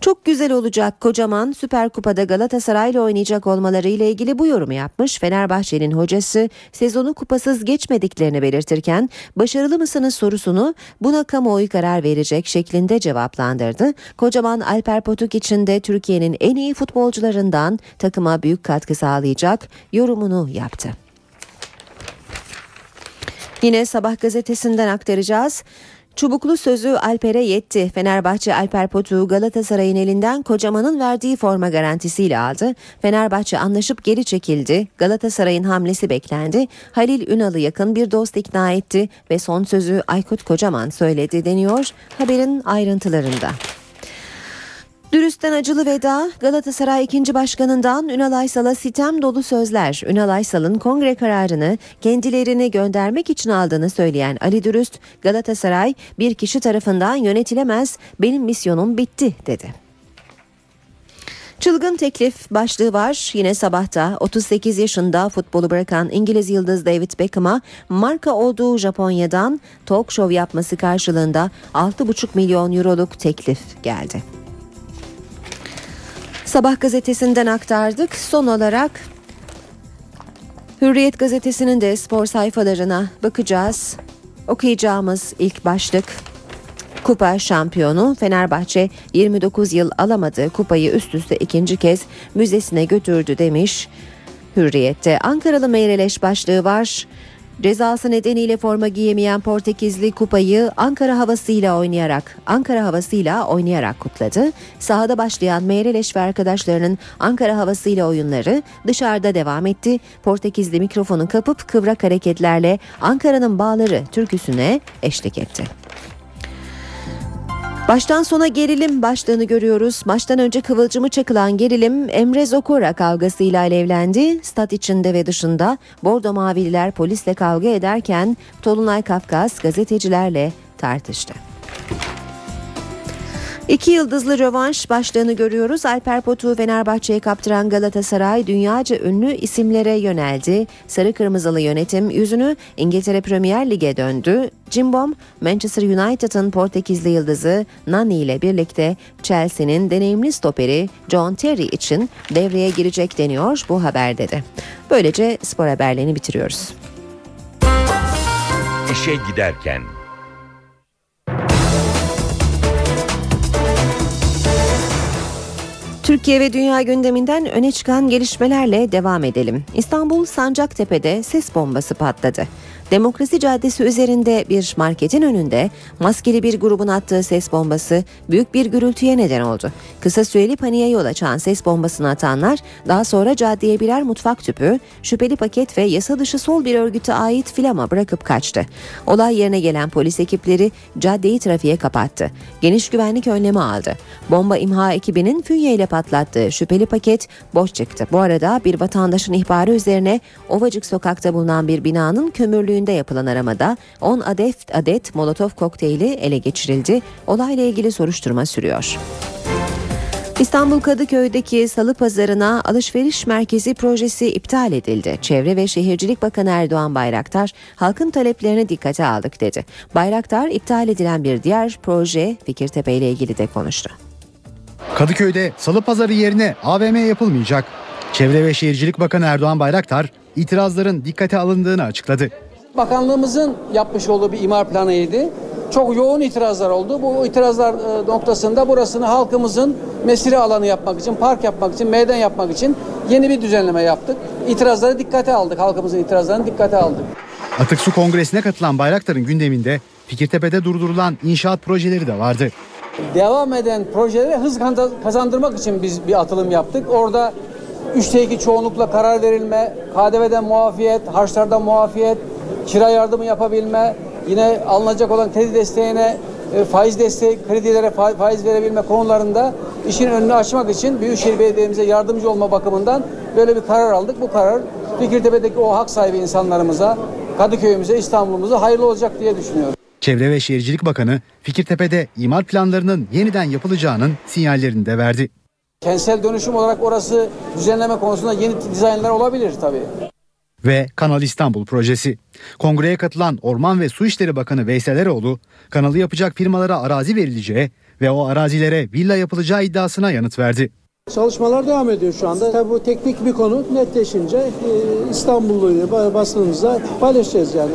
Çok güzel olacak kocaman Süper Kupa'da Galatasaray'la oynayacak olmaları ile ilgili bu yorumu yapmış. Fenerbahçe'nin hocası sezonu kupasız geçmediklerini belirtirken başarılı mısınız sorusunu buna kamuoyu karar verecek şeklinde cevaplandırdı. Kocaman Alper Potuk için de Türkiye'nin en iyi futbolcularından takıma büyük katkı sağlayacak yorumunu yaptı. Yine Sabah gazetesinden aktaracağız. Çubuklu sözü Alper'e yetti. Fenerbahçe Alper Potuk'u Galatasaray'ın elinden kocamanın verdiği forma garantisiyle aldı. Fenerbahçe anlaşıp geri çekildi. Galatasaray'ın hamlesi beklendi. Halil Ünal'ı yakın bir dost ikna etti ve son sözü Aykut Kocaman söyledi deniyor haberin ayrıntılarında. Dürüstten acılı veda Galatasaray 2. Başkanından Ünal Aysal'a sitem dolu sözler. Ünal Aysal'ın kongre kararını kendilerini göndermek için aldığını söyleyen Ali Dürüst, Galatasaray bir kişi tarafından yönetilemez, benim misyonum bitti dedi. Çılgın teklif başlığı var yine sabahta 38 yaşında futbolu bırakan İngiliz yıldız David Beckham'a marka olduğu Japonya'dan talk show yapması karşılığında 6,5 milyon euroluk teklif geldi. Sabah gazetesinden aktardık. Son olarak Hürriyet gazetesinin de spor sayfalarına bakacağız. Okuyacağımız ilk başlık Kupa şampiyonu Fenerbahçe 29 yıl alamadığı kupayı üst üste ikinci kez müzesine götürdü demiş. Hürriyet'te Ankaralı Meyreleş başlığı var. Cezası nedeniyle forma giyemeyen Portekizli kupayı Ankara havasıyla oynayarak Ankara havasıyla oynayarak kutladı. Sahada başlayan Meyreleş ve arkadaşlarının Ankara havasıyla oyunları dışarıda devam etti. Portekizli mikrofonu kapıp kıvrak hareketlerle Ankara'nın bağları türküsüne eşlik etti. Baştan sona gerilim başlığını görüyoruz. Maçtan önce kıvılcımı çakılan gerilim Emre Zokora kavgasıyla alevlendi. Stat içinde ve dışında Bordo Mavililer polisle kavga ederken Tolunay Kafkas gazetecilerle tartıştı. İki yıldızlı rövanş başlığını görüyoruz. Alper Potuk'u Fenerbahçe'ye kaptıran Galatasaray dünyaca ünlü isimlere yöneldi. Sarı kırmızılı yönetim yüzünü İngiltere Premier Lig'e döndü. Cimbom, Manchester United'ın Portekizli yıldızı Nani ile birlikte Chelsea'nin deneyimli stoperi John Terry için devreye girecek deniyor bu haberde de. Böylece spor haberlerini bitiriyoruz. İşe giderken Türkiye ve dünya gündeminden öne çıkan gelişmelerle devam edelim. İstanbul Sancaktepe'de ses bombası patladı. Demokrasi Caddesi üzerinde bir marketin önünde maskeli bir grubun attığı ses bombası büyük bir gürültüye neden oldu. Kısa süreli paniğe yol açan ses bombasını atanlar daha sonra caddeye birer mutfak tüpü, şüpheli paket ve yasa dışı sol bir örgüte ait filama bırakıp kaçtı. Olay yerine gelen polis ekipleri caddeyi trafiğe kapattı. Geniş güvenlik önlemi aldı. Bomba imha ekibinin fünye ile patlattığı şüpheli paket boş çıktı. Bu arada bir vatandaşın ihbarı üzerine Ovacık sokakta bulunan bir binanın kömürlüğü köyünde yapılan aramada 10 adet adet molotof kokteyli ele geçirildi. Olayla ilgili soruşturma sürüyor. İstanbul Kadıköy'deki salı pazarına alışveriş merkezi projesi iptal edildi. Çevre ve Şehircilik Bakanı Erdoğan Bayraktar halkın taleplerini dikkate aldık dedi. Bayraktar iptal edilen bir diğer proje Fikirtepe ile ilgili de konuştu. Kadıköy'de salı pazarı yerine AVM yapılmayacak. Çevre ve Şehircilik Bakanı Erdoğan Bayraktar itirazların dikkate alındığını açıkladı. Bakanlığımızın yapmış olduğu bir imar planıydı. Çok yoğun itirazlar oldu. Bu itirazlar e, noktasında burasını halkımızın mesire alanı yapmak için, park yapmak için, meydan yapmak için yeni bir düzenleme yaptık. İtirazları dikkate aldık. Halkımızın itirazlarını dikkate aldık. Atık Su Kongresi'ne katılan Bayraktar'ın gündeminde Fikirtepe'de durdurulan inşaat projeleri de vardı. Devam eden projelere hız kazandırmak için biz bir atılım yaptık. Orada 3'te 2 çoğunlukla karar verilme, KDV'den muafiyet, harçlardan muafiyet, kira yardımı yapabilme, yine alınacak olan kredi desteğine e, faiz desteği, kredilere faiz verebilme konularında işin önünü açmak için Büyükşehir Belediye'mize yardımcı olma bakımından böyle bir karar aldık. Bu karar Fikirtepe'deki o hak sahibi insanlarımıza, Kadıköy'ümüze, İstanbul'umuza hayırlı olacak diye düşünüyorum. Çevre ve Şehircilik Bakanı Fikirtepe'de imar planlarının yeniden yapılacağının sinyallerini de verdi. Kentsel dönüşüm olarak orası düzenleme konusunda yeni dizaynlar olabilir tabii. Ve Kanal İstanbul projesi. Kongreye katılan Orman ve Su İşleri Bakanı Veysel Eroğlu, kanalı yapacak firmalara arazi verileceği ve o arazilere villa yapılacağı iddiasına yanıt verdi. Çalışmalar devam ediyor şu anda. Tabii bu teknik bir konu netleşince e, İstanbullu basınımıza paylaşacağız yani.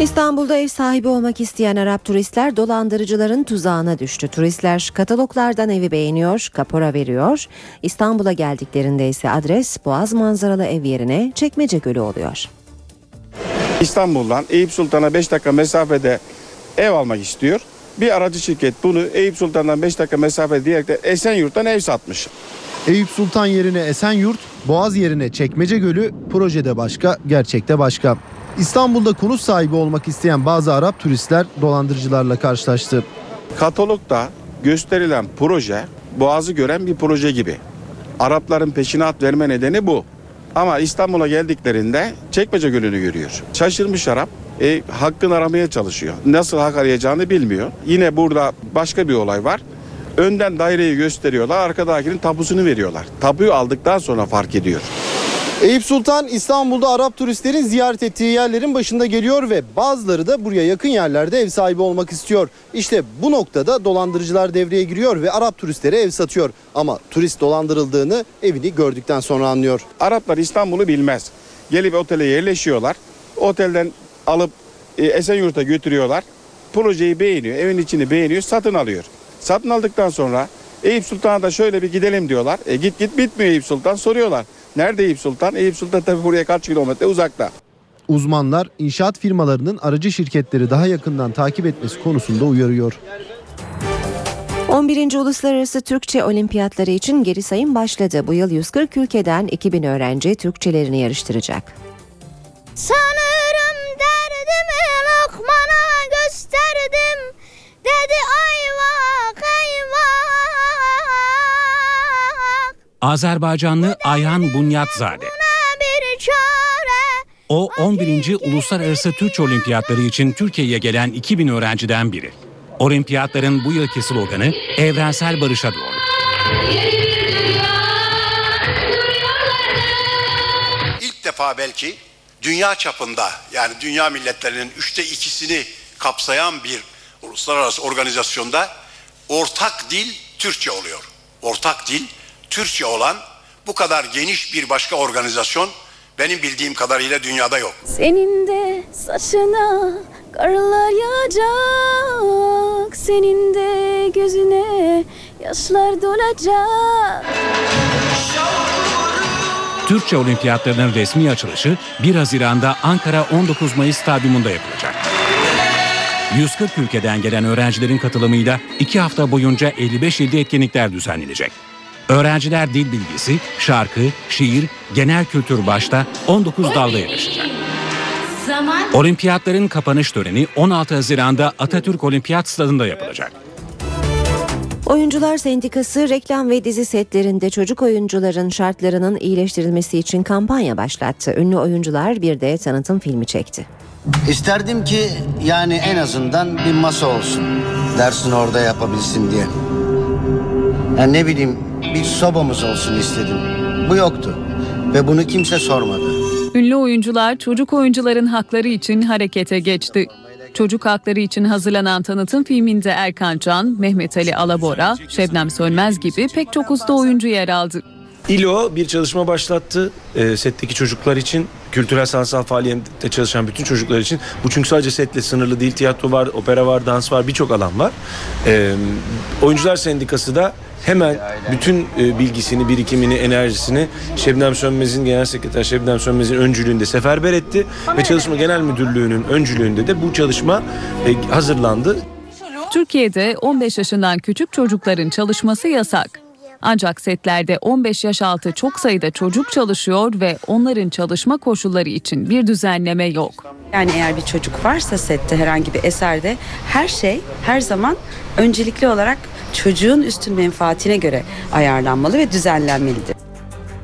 İstanbul'da ev sahibi olmak isteyen Arap turistler dolandırıcıların tuzağına düştü. Turistler kataloglardan evi beğeniyor, kapora veriyor. İstanbul'a geldiklerinde ise adres Boğaz manzaralı ev yerine Çekmece Gölü oluyor. İstanbul'dan Eyüp Sultan'a 5 dakika mesafede ev almak istiyor. Bir aracı şirket bunu Eyüp Sultan'dan 5 dakika mesafede diyerek de Esenyurt'tan ev satmış. Eyüp Sultan yerine Esenyurt, Boğaz yerine Çekmece Gölü projede başka, gerçekte başka. İstanbul'da konut sahibi olmak isteyen bazı Arap turistler dolandırıcılarla karşılaştı. Katalogda gösterilen proje Boğaz'ı gören bir proje gibi. Arapların peşine at verme nedeni bu. Ama İstanbul'a geldiklerinde Çekmece Gölü'nü görüyor. Şaşırmış Arap. E, hakkını aramaya çalışıyor. Nasıl hak arayacağını bilmiyor. Yine burada başka bir olay var. Önden daireyi gösteriyorlar, arkadakinin tapusunu veriyorlar. Tapuyu aldıktan sonra fark ediyor. Eyüp Sultan İstanbul'da Arap turistlerin ziyaret ettiği yerlerin başında geliyor ve bazıları da buraya yakın yerlerde ev sahibi olmak istiyor. İşte bu noktada dolandırıcılar devreye giriyor ve Arap turistlere ev satıyor. Ama turist dolandırıldığını evini gördükten sonra anlıyor. Araplar İstanbul'u bilmez. Gelip otele yerleşiyorlar. Otelden alıp e, Esenyurt'a götürüyorlar. Projeyi beğeniyor, evin içini beğeniyor, satın alıyor. Satın aldıktan sonra Eyüp Sultan'a da şöyle bir gidelim diyorlar. E git git bitmiyor Eyüp Sultan soruyorlar. Nerede Eyüp Sultan? Eyüp Sultan tabii buraya kaç kilometre uzakta. Uzmanlar inşaat firmalarının aracı şirketleri daha yakından takip etmesi konusunda uyarıyor. 11. Uluslararası Türkçe Olimpiyatları için geri sayım başladı. Bu yıl 140 ülkeden 2000 öğrenci Türkçelerini yarıştıracak. Sanırım derdimi Lokman'a gösterdim Dedi ayvak ayvak Azerbaycanlı Ayhan çare O 11. Uluslararası Türkçe Olimpiyatları için Türkiye'ye gelen 2000 öğrenciden biri. Olimpiyatların bu yılki sloganı evrensel barışa doğru. İlk defa belki dünya çapında yani dünya milletlerinin üçte ikisini kapsayan bir uluslararası organizasyonda ortak dil Türkçe oluyor. Ortak dil Türkçe olan bu kadar geniş bir başka organizasyon benim bildiğim kadarıyla dünyada yok. Senin de saçına karlar yağacak Senin de gözüne yaşlar dolacak Türkçe Olimpiyatlarının resmi açılışı 1 Haziran'da Ankara 19 Mayıs Stadyumunda yapılacak. 140 ülkeden gelen öğrencilerin katılımıyla 2 hafta boyunca 55 ilde etkinlikler düzenlenecek. Öğrenciler dil bilgisi, şarkı, şiir, genel kültür başta 19 dalda yarışacak. Olimpiyatların kapanış töreni 16 Haziran'da Atatürk Olimpiyat Stadında yapılacak. Oyuncular Sendikası reklam ve dizi setlerinde çocuk oyuncuların şartlarının iyileştirilmesi için kampanya başlattı. Ünlü oyuncular bir de tanıtım filmi çekti. İsterdim ki yani en azından bir masa olsun. Dersini orada yapabilsin diye. Yani ne bileyim bir sobamız olsun istedim. Bu yoktu ve bunu kimse sormadı. Ünlü oyuncular çocuk oyuncuların hakları için harekete geçti. Çocuk hakları için hazırlanan tanıtım filminde Erkan Can, Mehmet Ali Alabora, Şebnem Sönmez gibi pek çok usta oyuncu yer aldı. İLO bir çalışma başlattı e, setteki çocuklar için. Kültürel sanatsal faaliyette çalışan bütün çocuklar için. Bu çünkü sadece setle sınırlı değil. Tiyatro var, opera var, dans var, birçok alan var. E, Oyuncular Sendikası da hemen bütün e, bilgisini, birikimini, enerjisini Şebnem Sönmez'in Genel Sekreter Şebnem Sönmez'in öncülüğünde seferber etti. Ve Çalışma Genel Müdürlüğü'nün öncülüğünde de bu çalışma e, hazırlandı. Türkiye'de 15 yaşından küçük çocukların çalışması yasak. Ancak setlerde 15 yaş altı çok sayıda çocuk çalışıyor ve onların çalışma koşulları için bir düzenleme yok. Yani eğer bir çocuk varsa sette herhangi bir eserde her şey her zaman öncelikli olarak çocuğun üstün menfaatine göre ayarlanmalı ve düzenlenmelidir.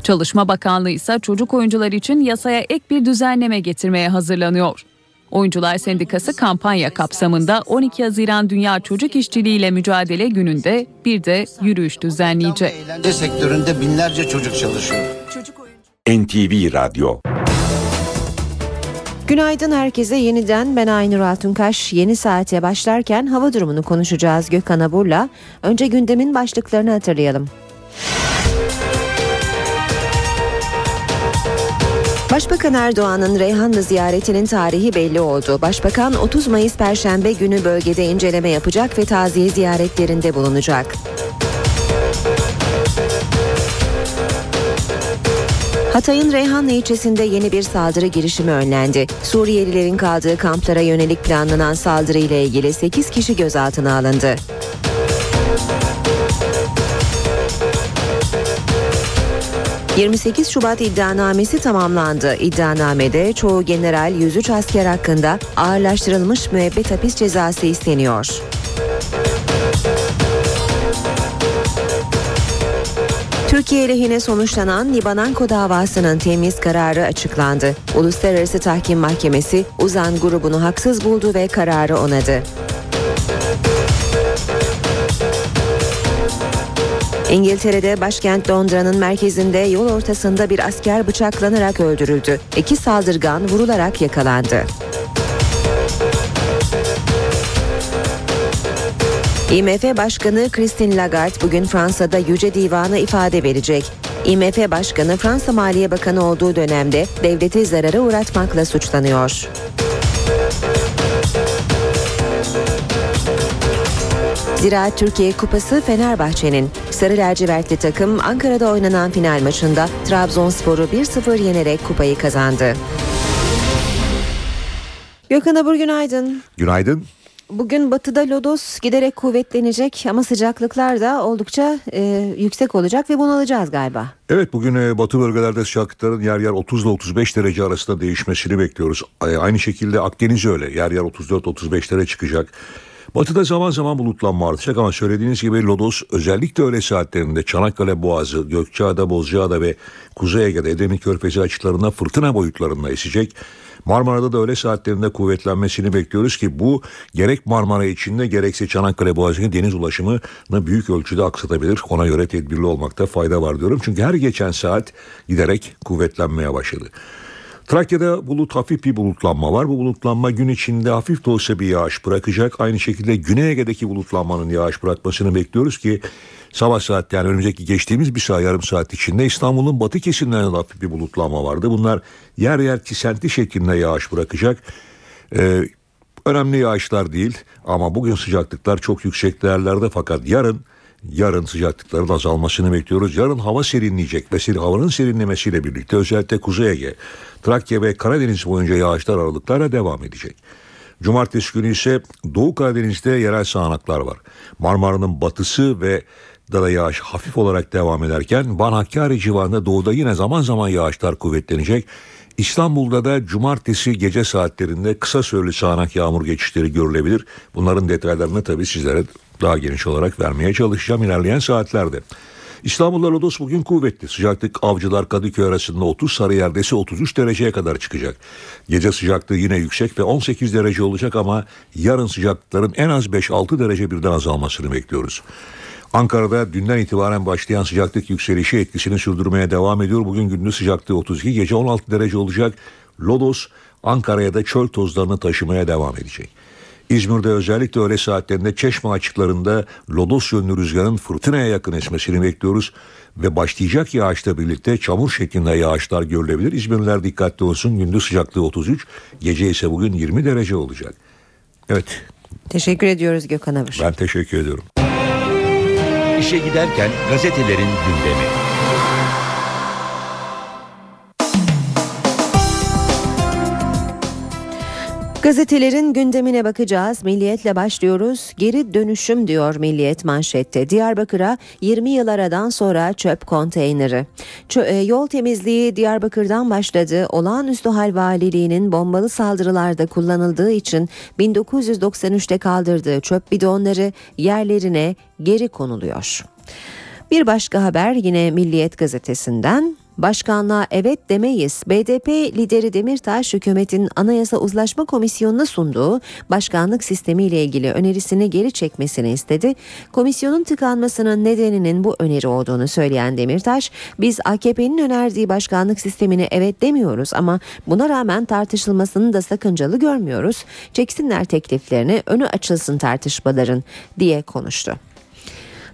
Çalışma Bakanlığı ise çocuk oyuncular için yasaya ek bir düzenleme getirmeye hazırlanıyor. Oyuncular Sendikası kampanya kapsamında 12 Haziran Dünya Çocuk İşçiliği ile Mücadele Günü'nde bir de yürüyüş düzenleyecek. Eğlence sektöründe binlerce çocuk çalışıyor. NTV Radyo Günaydın herkese yeniden ben Aynur Altunkaş. Yeni saate başlarken hava durumunu konuşacağız Gökhan Abur'la. Önce gündemin başlıklarını hatırlayalım. Başbakan Erdoğan'ın Reyhanlı ziyaretinin tarihi belli oldu. Başbakan 30 Mayıs Perşembe günü bölgede inceleme yapacak ve taziye ziyaretlerinde bulunacak. Hatay'ın Reyhanlı ilçesinde yeni bir saldırı girişimi önlendi. Suriyelilerin kaldığı kamplara yönelik planlanan saldırı ile ilgili 8 kişi gözaltına alındı. ...28 Şubat iddianamesi tamamlandı. İddianamede çoğu general 103 asker hakkında ağırlaştırılmış müebbet hapis cezası isteniyor. Türkiye lehine sonuçlanan Libananko davasının temiz kararı açıklandı. Uluslararası Tahkim Mahkemesi Uzan grubunu haksız buldu ve kararı onadı. İngiltere'de başkent Londra'nın merkezinde yol ortasında bir asker bıçaklanarak öldürüldü. İki saldırgan vurularak yakalandı. IMF Başkanı Christine Lagarde bugün Fransa'da Yüce Divan'a ifade verecek. IMF Başkanı Fransa Maliye Bakanı olduğu dönemde devleti zarara uğratmakla suçlanıyor. Ziraat Türkiye Kupası Fenerbahçe'nin Sarı lacivertli takım Ankara'da oynanan final maçında Trabzonspor'u 1-0 yenerek kupayı kazandı. Gökhan Abur günaydın. Günaydın. Bugün batıda lodos giderek kuvvetlenecek ama sıcaklıklar da oldukça e, yüksek olacak ve bunalacağız galiba. Evet bugün e, batı bölgelerde sıcaklıkların yer yer 30 ile 35 derece arasında değişmesini bekliyoruz. Aynı şekilde Akdeniz öyle yer yer 34-35'lere çıkacak. Batıda zaman zaman bulutlanma artacak ama söylediğiniz gibi Lodos özellikle öğle saatlerinde Çanakkale Boğazı, Gökçeada, Bozcaada ve Kuzey Ege'de Edirne Körfezi açıklarında fırtına boyutlarında esecek. Marmara'da da öğle saatlerinde kuvvetlenmesini bekliyoruz ki bu gerek Marmara içinde gerekse Çanakkale Boğazı'nın deniz ulaşımını büyük ölçüde aksatabilir. Ona göre tedbirli olmakta fayda var diyorum. Çünkü her geçen saat giderek kuvvetlenmeye başladı. Trakya'da bulut hafif bir bulutlanma var. Bu bulutlanma gün içinde hafif de olsa bir yağış bırakacak. Aynı şekilde Güney Ege'deki bulutlanmanın yağış bırakmasını bekliyoruz ki sabah saat yani önümüzdeki geçtiğimiz bir saat yarım saat içinde İstanbul'un batı kesimlerinde hafif bir bulutlanma vardı. Bunlar yer yer kisenti şeklinde yağış bırakacak. Ee, önemli yağışlar değil ama bugün sıcaklıklar çok yüksek değerlerde fakat yarın Yarın sıcaklıkların azalmasını bekliyoruz. Yarın hava serinleyecek ve havanın serinlemesiyle birlikte özellikle Kuzey Ege, Trakya ve Karadeniz boyunca yağışlar aralıklarla devam edecek. Cumartesi günü ise Doğu Karadeniz'de yerel sağanaklar var. Marmara'nın batısı ve da yağış hafif olarak devam ederken Van Hakkari civarında doğuda yine zaman zaman yağışlar kuvvetlenecek. İstanbul'da da cumartesi gece saatlerinde kısa süreli sağanak yağmur geçişleri görülebilir. Bunların detaylarını tabii sizlere daha geniş olarak vermeye çalışacağım ilerleyen saatlerde. İstanbul'da lodos bugün kuvvetli. Sıcaklık Avcılar Kadıköy arasında 30, Sarıyer'de ise 33 dereceye kadar çıkacak. Gece sıcaklığı yine yüksek ve 18 derece olacak ama yarın sıcaklıkların en az 5-6 derece birden azalmasını bekliyoruz. Ankara'da dünden itibaren başlayan sıcaklık yükselişi etkisini sürdürmeye devam ediyor. Bugün gündüz sıcaklığı 32, gece 16 derece olacak. Lodos Ankara'ya da çöl tozlarını taşımaya devam edecek. İzmir'de özellikle öğle saatlerinde Çeşme açıklarında lodos yönlü rüzgarın fırtınaya yakın esmesini bekliyoruz ve başlayacak yağışla birlikte çamur şeklinde yağışlar görülebilir. İzmirliler dikkatli olsun. Gündüz sıcaklığı 33, gece ise bugün 20 derece olacak. Evet. Teşekkür ediyoruz Gökhan Abur. Ben teşekkür ediyorum. İşe giderken gazetelerin gündemi. Gazetelerin gündemine bakacağız. Milliyetle başlıyoruz. Geri dönüşüm diyor Milliyet manşette. Diyarbakır'a 20 yıl aradan sonra çöp konteyneri. Çö- e, yol temizliği Diyarbakır'dan başladı. Olağanüstü hal valiliğinin bombalı saldırılarda kullanıldığı için 1993'te kaldırdığı çöp bidonları yerlerine geri konuluyor. Bir başka haber yine Milliyet gazetesinden Başkanlığa evet demeyiz. BDP lideri Demirtaş hükümetin Anayasa Uzlaşma Komisyonu'na sunduğu başkanlık sistemiyle ilgili önerisini geri çekmesini istedi. Komisyonun tıkanmasının nedeninin bu öneri olduğunu söyleyen Demirtaş, biz AKP'nin önerdiği başkanlık sistemini evet demiyoruz ama buna rağmen tartışılmasını da sakıncalı görmüyoruz. Çeksinler tekliflerini önü açılsın tartışmaların diye konuştu.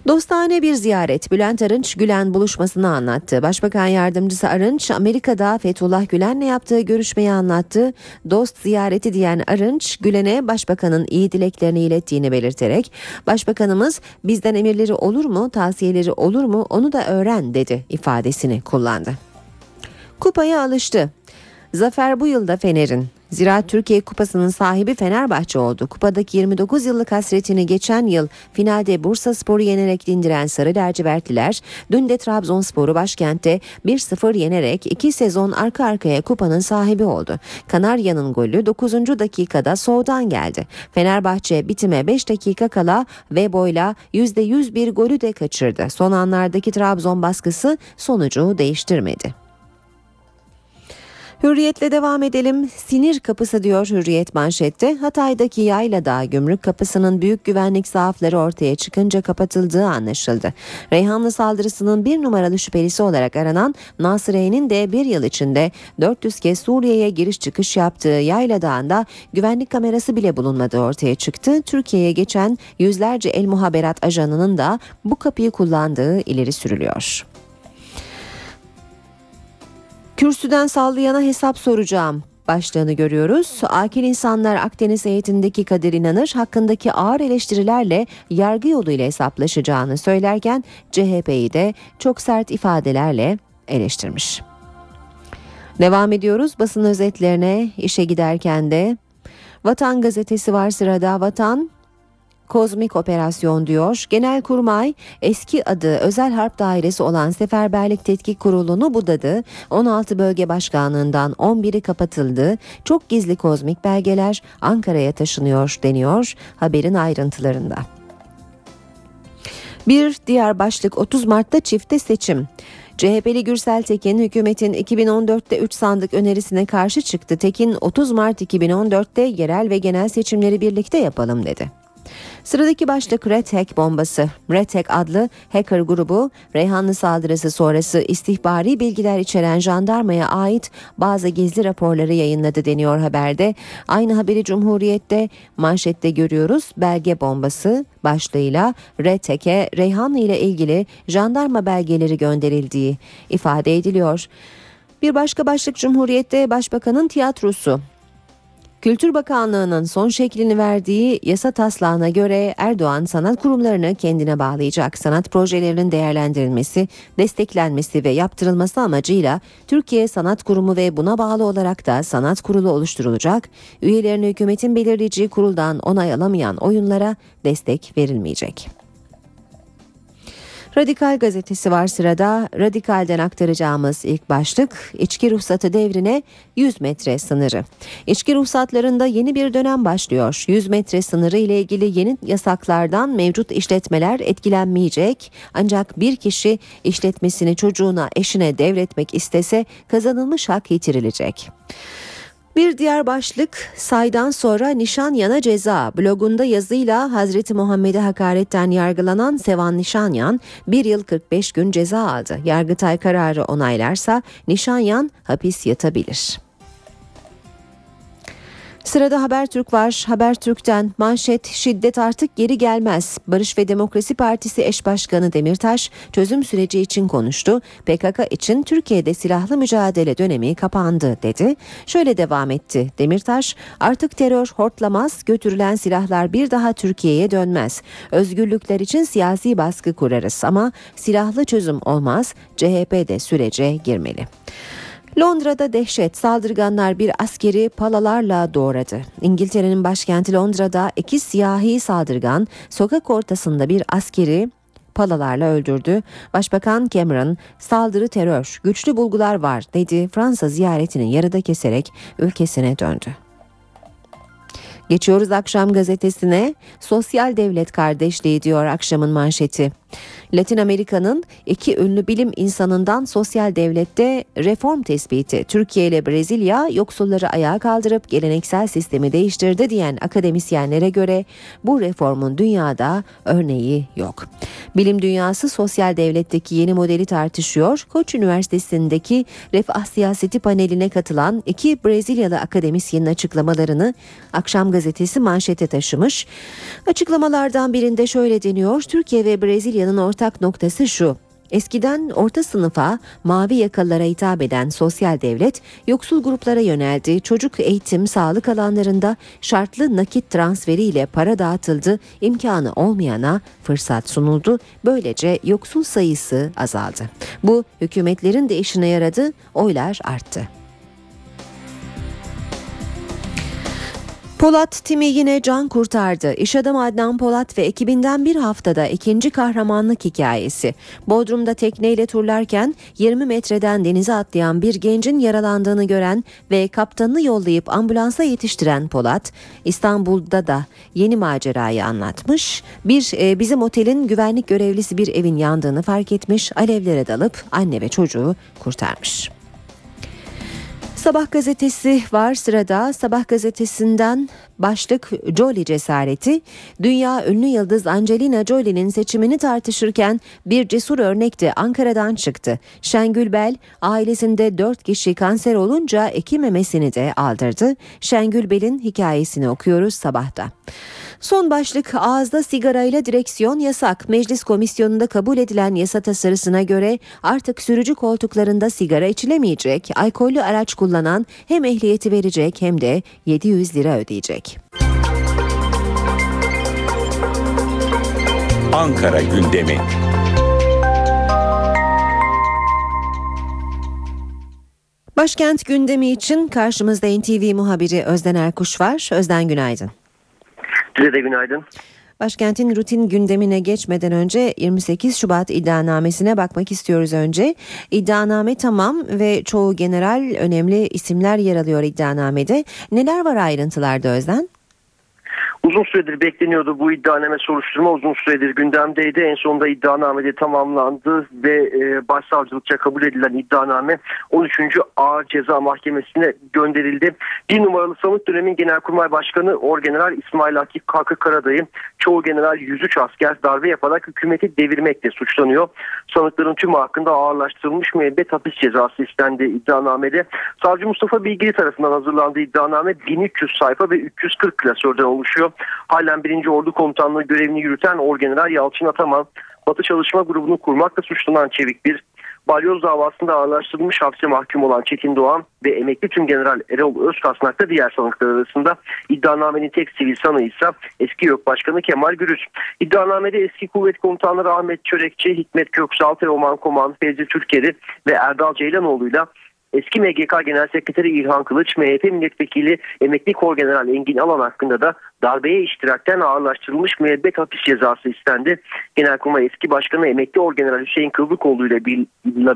Dostane bir ziyaret Bülent Arınç Gülen buluşmasını anlattı. Başbakan yardımcısı Arınç Amerika'da Fethullah Gülen'le yaptığı görüşmeyi anlattı. Dost ziyareti diyen Arınç Gülen'e başbakanın iyi dileklerini ilettiğini belirterek Başbakanımız bizden emirleri olur mu tavsiyeleri olur mu onu da öğren dedi ifadesini kullandı. Kupaya alıştı. Zafer bu yılda Fener'in. Zira Türkiye Kupası'nın sahibi Fenerbahçe oldu. Kupadaki 29 yıllık hasretini geçen yıl finalde Bursa Spor'u yenerek dindiren Sarı Lacivertliler dün de Trabzonspor'u başkentte 1-0 yenerek iki sezon arka arkaya kupanın sahibi oldu. Kanarya'nın golü 9. dakikada soldan geldi. Fenerbahçe bitime 5 dakika kala ve boyla %100 bir golü de kaçırdı. Son anlardaki Trabzon baskısı sonucu değiştirmedi. Hürriyetle devam edelim. Sinir kapısı diyor Hürriyet manşette. Hatay'daki Yaylada gümrük kapısının büyük güvenlik zaafları ortaya çıkınca kapatıldığı anlaşıldı. Reyhanlı saldırısının bir numaralı şüphelisi olarak aranan Nasır E'nin de bir yıl içinde 400 kez Suriye'ye giriş çıkış yaptığı Yayla Dağı'nda güvenlik kamerası bile bulunmadığı ortaya çıktı. Türkiye'ye geçen yüzlerce el muhaberat ajanının da bu kapıyı kullandığı ileri sürülüyor. Kürsüden sallayana hesap soracağım başlığını görüyoruz. Akil insanlar Akdeniz heyetindeki Kadir İnanır hakkındaki ağır eleştirilerle yargı yoluyla hesaplaşacağını söylerken CHP'yi de çok sert ifadelerle eleştirmiş. Devam ediyoruz basın özetlerine işe giderken de Vatan gazetesi var sırada Vatan kozmik operasyon diyor. Genelkurmay eski adı Özel Harp Dairesi olan Seferberlik Tetkik Kurulu'nu budadı. 16 bölge başkanlığından 11'i kapatıldı. Çok gizli kozmik belgeler Ankara'ya taşınıyor deniyor haberin ayrıntılarında. Bir diğer başlık 30 Mart'ta çifte seçim. CHP'li Gürsel Tekin hükümetin 2014'te 3 sandık önerisine karşı çıktı. Tekin 30 Mart 2014'te yerel ve genel seçimleri birlikte yapalım dedi. Sıradaki başlık Red Hack bombası. Red Hack adlı hacker grubu Reyhanlı saldırısı sonrası istihbari bilgiler içeren jandarmaya ait bazı gizli raporları yayınladı deniyor haberde. Aynı haberi Cumhuriyet'te manşette görüyoruz. Belge bombası başlığıyla Red Hack'e Reyhanlı ile ilgili jandarma belgeleri gönderildiği ifade ediliyor. Bir başka başlık Cumhuriyet'te Başbakanın tiyatrosu. Kültür Bakanlığı'nın son şeklini verdiği yasa taslağına göre Erdoğan sanat kurumlarını kendine bağlayacak. Sanat projelerinin değerlendirilmesi, desteklenmesi ve yaptırılması amacıyla Türkiye Sanat Kurumu ve buna bağlı olarak da sanat kurulu oluşturulacak. Üyelerine hükümetin belirleyeceği kuruldan onay alamayan oyunlara destek verilmeyecek. Radikal gazetesi var sırada. Radikal'den aktaracağımız ilk başlık içki ruhsatı devrine 100 metre sınırı. İçki ruhsatlarında yeni bir dönem başlıyor. 100 metre sınırı ile ilgili yeni yasaklardan mevcut işletmeler etkilenmeyecek. Ancak bir kişi işletmesini çocuğuna, eşine devretmek istese kazanılmış hak yitirilecek. Bir diğer başlık saydan sonra Nişanyan'a ceza. Blogunda yazıyla Hazreti Muhammed'e hakaretten yargılanan Sevan Nişanyan bir yıl 45 gün ceza aldı. Yargıtay kararı onaylarsa Nişanyan hapis yatabilir. Sırada Habertürk var. Habertürk'ten manşet şiddet artık geri gelmez. Barış ve Demokrasi Partisi eş başkanı Demirtaş çözüm süreci için konuştu. PKK için Türkiye'de silahlı mücadele dönemi kapandı dedi. Şöyle devam etti. Demirtaş artık terör hortlamaz, götürülen silahlar bir daha Türkiye'ye dönmez. Özgürlükler için siyasi baskı kurarız ama silahlı çözüm olmaz. CHP de sürece girmeli. Londra'da dehşet saldırganlar bir askeri palalarla doğradı. İngiltere'nin başkenti Londra'da iki siyahi saldırgan sokak ortasında bir askeri palalarla öldürdü. Başbakan Cameron saldırı terör, güçlü bulgular var dedi. Fransa ziyaretini yarıda keserek ülkesine döndü. Geçiyoruz akşam gazetesine. Sosyal devlet kardeşliği diyor akşamın manşeti. Latin Amerika'nın iki ünlü bilim insanından sosyal devlette reform tespiti. Türkiye ile Brezilya yoksulları ayağa kaldırıp geleneksel sistemi değiştirdi diyen akademisyenlere göre bu reformun dünyada örneği yok. Bilim dünyası sosyal devletteki yeni modeli tartışıyor. Koç Üniversitesi'ndeki refah siyaseti paneline katılan iki Brezilyalı akademisyenin açıklamalarını Akşam gazetesi manşete taşımış. Açıklamalardan birinde şöyle deniyor. Türkiye ve Brezilya'nın ortak noktası şu. Eskiden orta sınıfa, mavi yakalılara hitap eden sosyal devlet, yoksul gruplara yöneldi. Çocuk eğitim, sağlık alanlarında şartlı nakit transferiyle para dağıtıldı. İmkanı olmayana fırsat sunuldu. Böylece yoksul sayısı azaldı. Bu hükümetlerin de işine yaradı, oylar arttı. Polat Timi yine can kurtardı. İş adamı Adnan Polat ve ekibinden bir haftada ikinci kahramanlık hikayesi. Bodrum'da tekneyle turlarken 20 metreden denize atlayan bir gencin yaralandığını gören ve kaptanını yollayıp ambulansa yetiştiren Polat, İstanbul'da da yeni macerayı anlatmış. Bir e, bizim otelin güvenlik görevlisi bir evin yandığını fark etmiş, alevlere dalıp anne ve çocuğu kurtarmış. Sabah gazetesi var sırada. Sabah gazetesinden başlık Jolie cesareti. Dünya ünlü yıldız Angelina Jolie'nin seçimini tartışırken bir cesur örnek de Ankara'dan çıktı. Şengül Bel ailesinde 4 kişi kanser olunca eki memesini de aldırdı. Şengül Bel'in hikayesini okuyoruz sabahta. Son başlık ağızda sigarayla direksiyon yasak. Meclis komisyonunda kabul edilen yasa tasarısına göre artık sürücü koltuklarında sigara içilemeyecek. Alkollü araç kullanan hem ehliyeti verecek hem de 700 lira ödeyecek. Ankara gündemi. Başkent gündemi için karşımızda NTV muhabiri Özden Erkuş var. Özden günaydın. Size de günaydın. Başkentin rutin gündemine geçmeden önce 28 Şubat iddianamesine bakmak istiyoruz önce. İddianame tamam ve çoğu general önemli isimler yer alıyor iddianamede. Neler var ayrıntılarda Özden? Uzun süredir bekleniyordu bu iddianame soruşturma uzun süredir gündemdeydi. En sonunda iddianame tamamlandı ve e, başsavcılıkça kabul edilen iddianame 13. Ağır Ceza Mahkemesi'ne gönderildi. Bir numaralı sanık dönemin Genelkurmay Başkanı Orgeneral İsmail Akif Kalkı Karadayı çoğu general 103 asker darbe yaparak hükümeti devirmekle suçlanıyor. Sanıkların tümü hakkında ağırlaştırılmış müebbet hapis cezası istendi iddianamede. Savcı Mustafa Bilgili tarafından hazırlandığı iddianame 1300 sayfa ve 340 klasörden oluşuyor. Halen 1. Ordu Komutanlığı görevini yürüten Orgeneral Yalçın Ataman, Batı Çalışma Grubu'nu kurmakla suçlanan Çevik bir balyoz davasında ağırlaştırılmış hapse mahkum olan Çetin Doğan ve emekli tümgeneral Erol Özkasnak da diğer sanıklar arasında. İddianamenin tek sivil sanığı ise eski YÖK Başkanı Kemal Gürüz. İddianamede eski kuvvet komutanları Ahmet Çörekçi, Hikmet Köksal, Teoman Koman, Fevzi Türkeri ve Erdal Ceylanoğlu'yla Eski MGK Genel Sekreteri İlhan Kılıç, MHP Milletvekili Emekli Kor General Engin Alan hakkında da darbeye iştirakten ağırlaştırılmış müebbet hapis cezası istendi. Genelkurmay eski başkanı Emekli Orgeneral Hüseyin Kıvlıkoğlu ile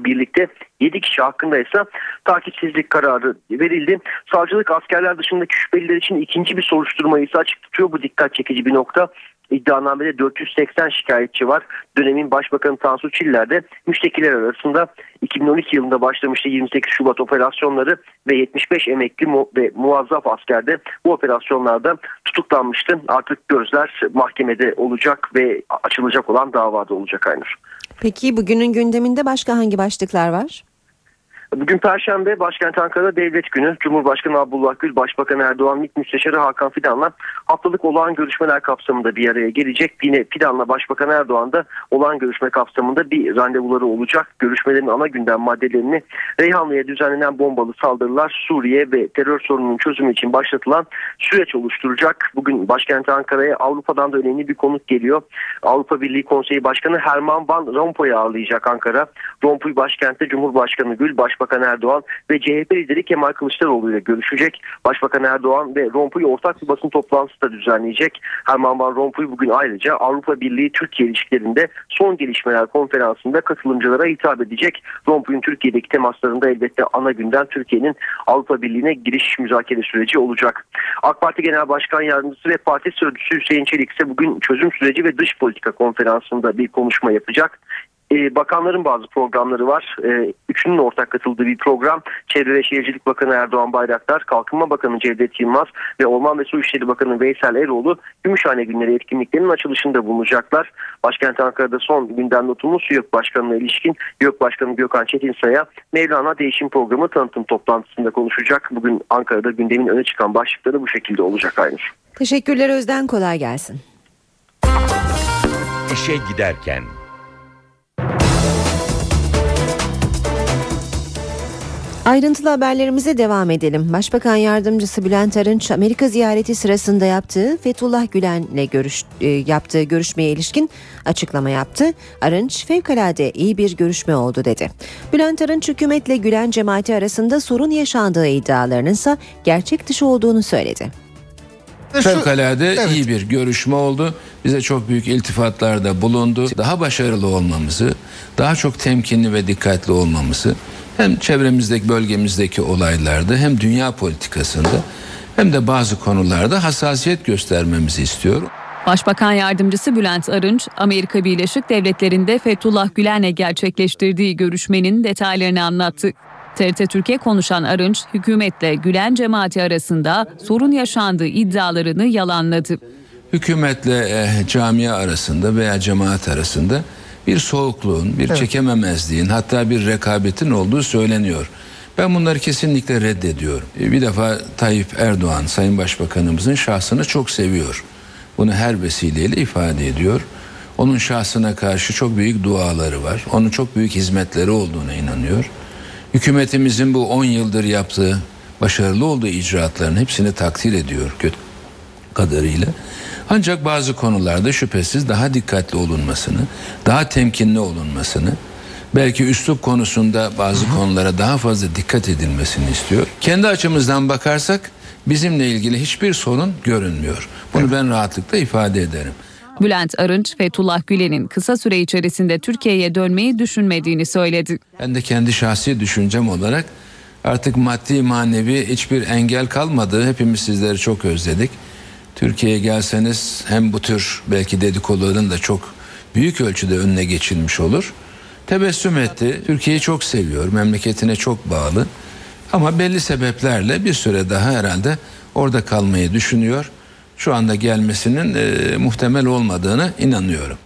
birlikte 7 kişi hakkında ise takipsizlik kararı verildi. Savcılık askerler dışındaki şüpheliler için ikinci bir soruşturmayı ise açık tutuyor. Bu dikkat çekici bir nokta. İddianamede 480 şikayetçi var. Dönemin Başbakanı Tansu Çiller de müştekiler arasında 2012 yılında başlamıştı 28 Şubat operasyonları ve 75 emekli mu ve muazzaf asker de bu operasyonlarda tutuklanmıştı. Artık gözler mahkemede olacak ve açılacak olan davada olacak Aynur. Peki bugünün gündeminde başka hangi başlıklar var? Bugün Perşembe başkent Ankara'da devlet günü. Cumhurbaşkanı Abdullah Gül, Başbakan Erdoğan, MİT Müsteşarı Hakan Fidan'la haftalık olağan görüşmeler kapsamında bir araya gelecek. Yine Fidan'la Başbakan Erdoğan da olağan görüşme kapsamında bir randevuları olacak. Görüşmelerin ana gündem maddelerini Reyhanlı'ya düzenlenen bombalı saldırılar, Suriye ve terör sorununun çözümü için başlatılan süreç oluşturacak. Bugün başkent Ankara'ya Avrupa'dan da önemli bir konuk geliyor. Avrupa Birliği Konseyi Başkanı Herman Van Rompuy'u ağırlayacak Ankara. Rompuy başkentte Cumhurbaşkanı Gül, Baş Başbakan Erdoğan ve CHP lideri Kemal Kılıçdaroğlu ile görüşecek. Başbakan Erdoğan ve Rompuy ortak bir basın toplantısı da düzenleyecek. Herman Van Rompuy bugün ayrıca Avrupa Birliği Türkiye ilişkilerinde son gelişmeler konferansında katılımcılara hitap edecek. Rompuy'un Türkiye'deki temaslarında elbette ana gündem Türkiye'nin Avrupa Birliği'ne giriş müzakere süreci olacak. AK Parti Genel Başkan Yardımcısı ve Parti Sözcüsü Hüseyin Çelik ise bugün çözüm süreci ve dış politika konferansında bir konuşma yapacak. Ee, bakanların bazı programları var. Ee, üçünün ortak katıldığı bir program. Çevre ve Şehircilik Bakanı Erdoğan Bayraktar, Kalkınma Bakanı Cevdet Yılmaz ve Orman ve Su İşleri Bakanı Veysel Eroğlu Gümüşhane Günleri etkinliklerinin açılışında bulunacaklar. Başkent Ankara'da son gündem notumuz YÖK Başkanı'na ilişkin YÖK Başkanı Gökhan Çetinsay'a Mevlana Değişim Programı tanıtım toplantısında konuşacak. Bugün Ankara'da gündemin öne çıkan başlıkları bu şekilde olacak Aynur. Teşekkürler Özden kolay gelsin. İşe giderken Ayrıntılı haberlerimize devam edelim. Başbakan Yardımcısı Bülent Arınç Amerika ziyareti sırasında yaptığı Fethullah Gülen'le görüş, e, yaptığı görüşmeye ilişkin açıklama yaptı. Arınç fevkalade iyi bir görüşme oldu dedi. Bülent Arınç hükümetle Gülen cemaati arasında sorun yaşandığı iddialarının ise gerçek dışı olduğunu söyledi. Fevkalade iyi bir görüşme oldu. Bize çok büyük iltifatlarda bulundu. Daha başarılı olmamızı, daha çok temkinli ve dikkatli olmamızı hem çevremizdeki bölgemizdeki olaylarda hem dünya politikasında hem de bazı konularda hassasiyet göstermemizi istiyorum. Başbakan Yardımcısı Bülent Arınç, Amerika Birleşik Devletleri'nde Fethullah Gülen'le gerçekleştirdiği görüşmenin detaylarını anlattı. TRT Türkiye konuşan Arınç, hükümetle Gülen cemaati arasında sorun yaşandığı iddialarını yalanladı. Hükümetle e, camia arasında veya cemaat arasında bir soğukluğun, bir evet. çekememezliğin hatta bir rekabetin olduğu söyleniyor. Ben bunları kesinlikle reddediyorum. E, bir defa Tayyip Erdoğan Sayın Başbakanımızın şahsını çok seviyor. Bunu her vesileyle ifade ediyor. Onun şahsına karşı çok büyük duaları var. Onun çok büyük hizmetleri olduğuna inanıyor. Hükümetimizin bu 10 yıldır yaptığı başarılı olduğu icraatların hepsini takdir ediyor kadarıyla. Ancak bazı konularda şüphesiz daha dikkatli olunmasını, daha temkinli olunmasını, belki üslup konusunda bazı konulara daha fazla dikkat edilmesini istiyor. Kendi açımızdan bakarsak bizimle ilgili hiçbir sorun görünmüyor. Bunu ben rahatlıkla ifade ederim. Bülent Arınç, Fethullah Gülen'in kısa süre içerisinde Türkiye'ye dönmeyi düşünmediğini söyledi. Ben de kendi şahsi düşüncem olarak artık maddi manevi hiçbir engel kalmadı. Hepimiz sizleri çok özledik. Türkiye'ye gelseniz hem bu tür belki dedikoduların da çok büyük ölçüde önüne geçilmiş olur. Tebessüm etti. Türkiye'yi çok seviyor. Memleketine çok bağlı. Ama belli sebeplerle bir süre daha herhalde orada kalmayı düşünüyor. Şu anda gelmesinin e, muhtemel olmadığını inanıyorum.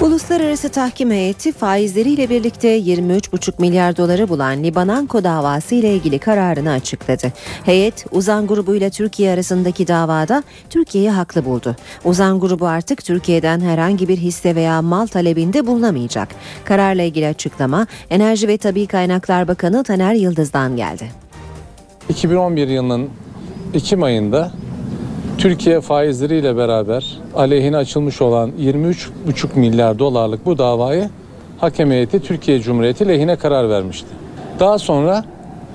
Uluslararası Tahkim Heyeti faizleriyle birlikte 23,5 milyar doları bulan Libananko davası ile ilgili kararını açıkladı. Heyet, Uzan grubu ile Türkiye arasındaki davada Türkiye'yi haklı buldu. Uzan grubu artık Türkiye'den herhangi bir hisse veya mal talebinde bulunamayacak. Kararla ilgili açıklama Enerji ve Tabi Kaynaklar Bakanı Taner Yıldız'dan geldi. 2011 yılının Ekim ayında Türkiye faizleriyle beraber aleyhine açılmış olan 23,5 milyar dolarlık bu davayı hakem heyeti Türkiye Cumhuriyeti lehine karar vermişti. Daha sonra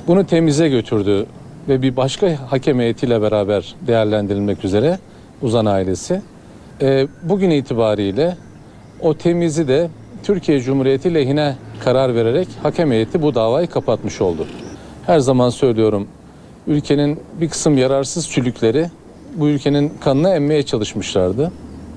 bunu temize götürdü ve bir başka hakem heyetiyle beraber değerlendirilmek üzere Uzan ailesi. E, bugün itibariyle o temizi de Türkiye Cumhuriyeti lehine karar vererek hakem heyeti bu davayı kapatmış oldu. Her zaman söylüyorum ülkenin bir kısım yararsız çülükleri bu ülkenin kanını emmeye çalışmışlardı.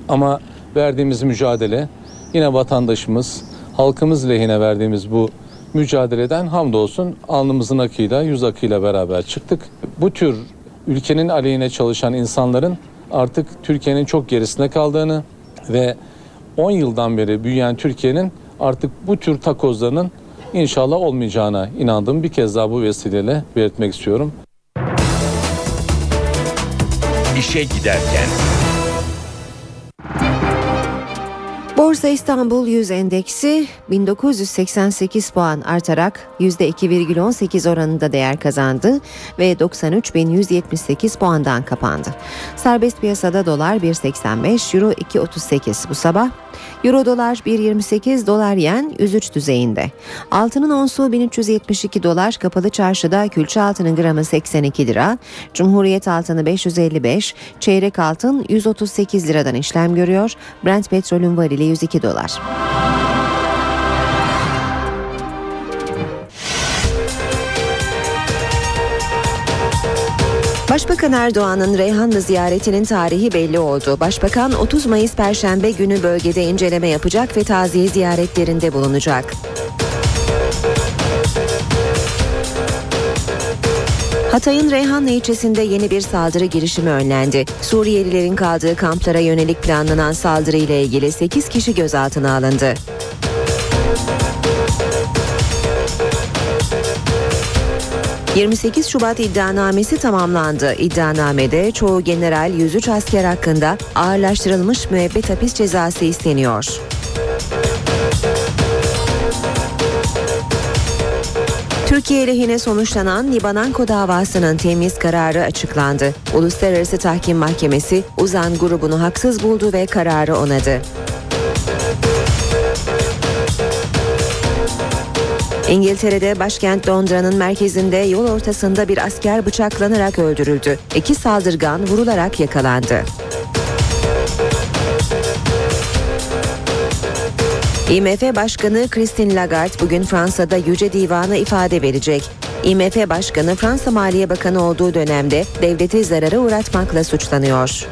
Ama verdiğimiz mücadele yine vatandaşımız, halkımız lehine verdiğimiz bu mücadeleden hamdolsun alnımızın akıyla, yüz akıyla beraber çıktık. Bu tür ülkenin aleyhine çalışan insanların artık Türkiye'nin çok gerisinde kaldığını ve 10 yıldan beri büyüyen Türkiye'nin artık bu tür takozlarının inşallah olmayacağına inandığım bir kez daha bu vesileyle belirtmek istiyorum. İşe giderken. Borsa İstanbul 100 endeksi 1988 puan artarak %2,18 oranında değer kazandı ve 93.178 puandan kapandı. Serbest piyasada dolar 1.85, euro 2.38 bu sabah Euro dolar 1.28 dolar yen 103 düzeyinde. Altının onsu 1372 dolar kapalı çarşıda külçe altının gramı 82 lira. Cumhuriyet altını 555, çeyrek altın 138 liradan işlem görüyor. Brent petrolün varili 102 dolar. Başbakan Erdoğan'ın Reyhanlı ziyaretinin tarihi belli oldu. Başbakan 30 Mayıs Perşembe günü bölgede inceleme yapacak ve taziye ziyaretlerinde bulunacak. Hatay'ın Reyhanlı ilçesinde yeni bir saldırı girişimi önlendi. Suriyelilerin kaldığı kamplara yönelik planlanan saldırı ile ilgili 8 kişi gözaltına alındı. ...28 Şubat iddianamesi tamamlandı. İddianamede çoğu general 103 asker hakkında ağırlaştırılmış müebbet hapis cezası isteniyor. Türkiye lehine sonuçlanan Libananko davasının temiz kararı açıklandı. Uluslararası Tahkim Mahkemesi Uzan grubunu haksız buldu ve kararı onadı. İngiltere'de başkent Londra'nın merkezinde yol ortasında bir asker bıçaklanarak öldürüldü. İki saldırgan vurularak yakalandı. IMF Başkanı Christine Lagarde bugün Fransa'da Yüce Divan'a ifade verecek. IMF Başkanı Fransa Maliye Bakanı olduğu dönemde devleti zarara uğratmakla suçlanıyor.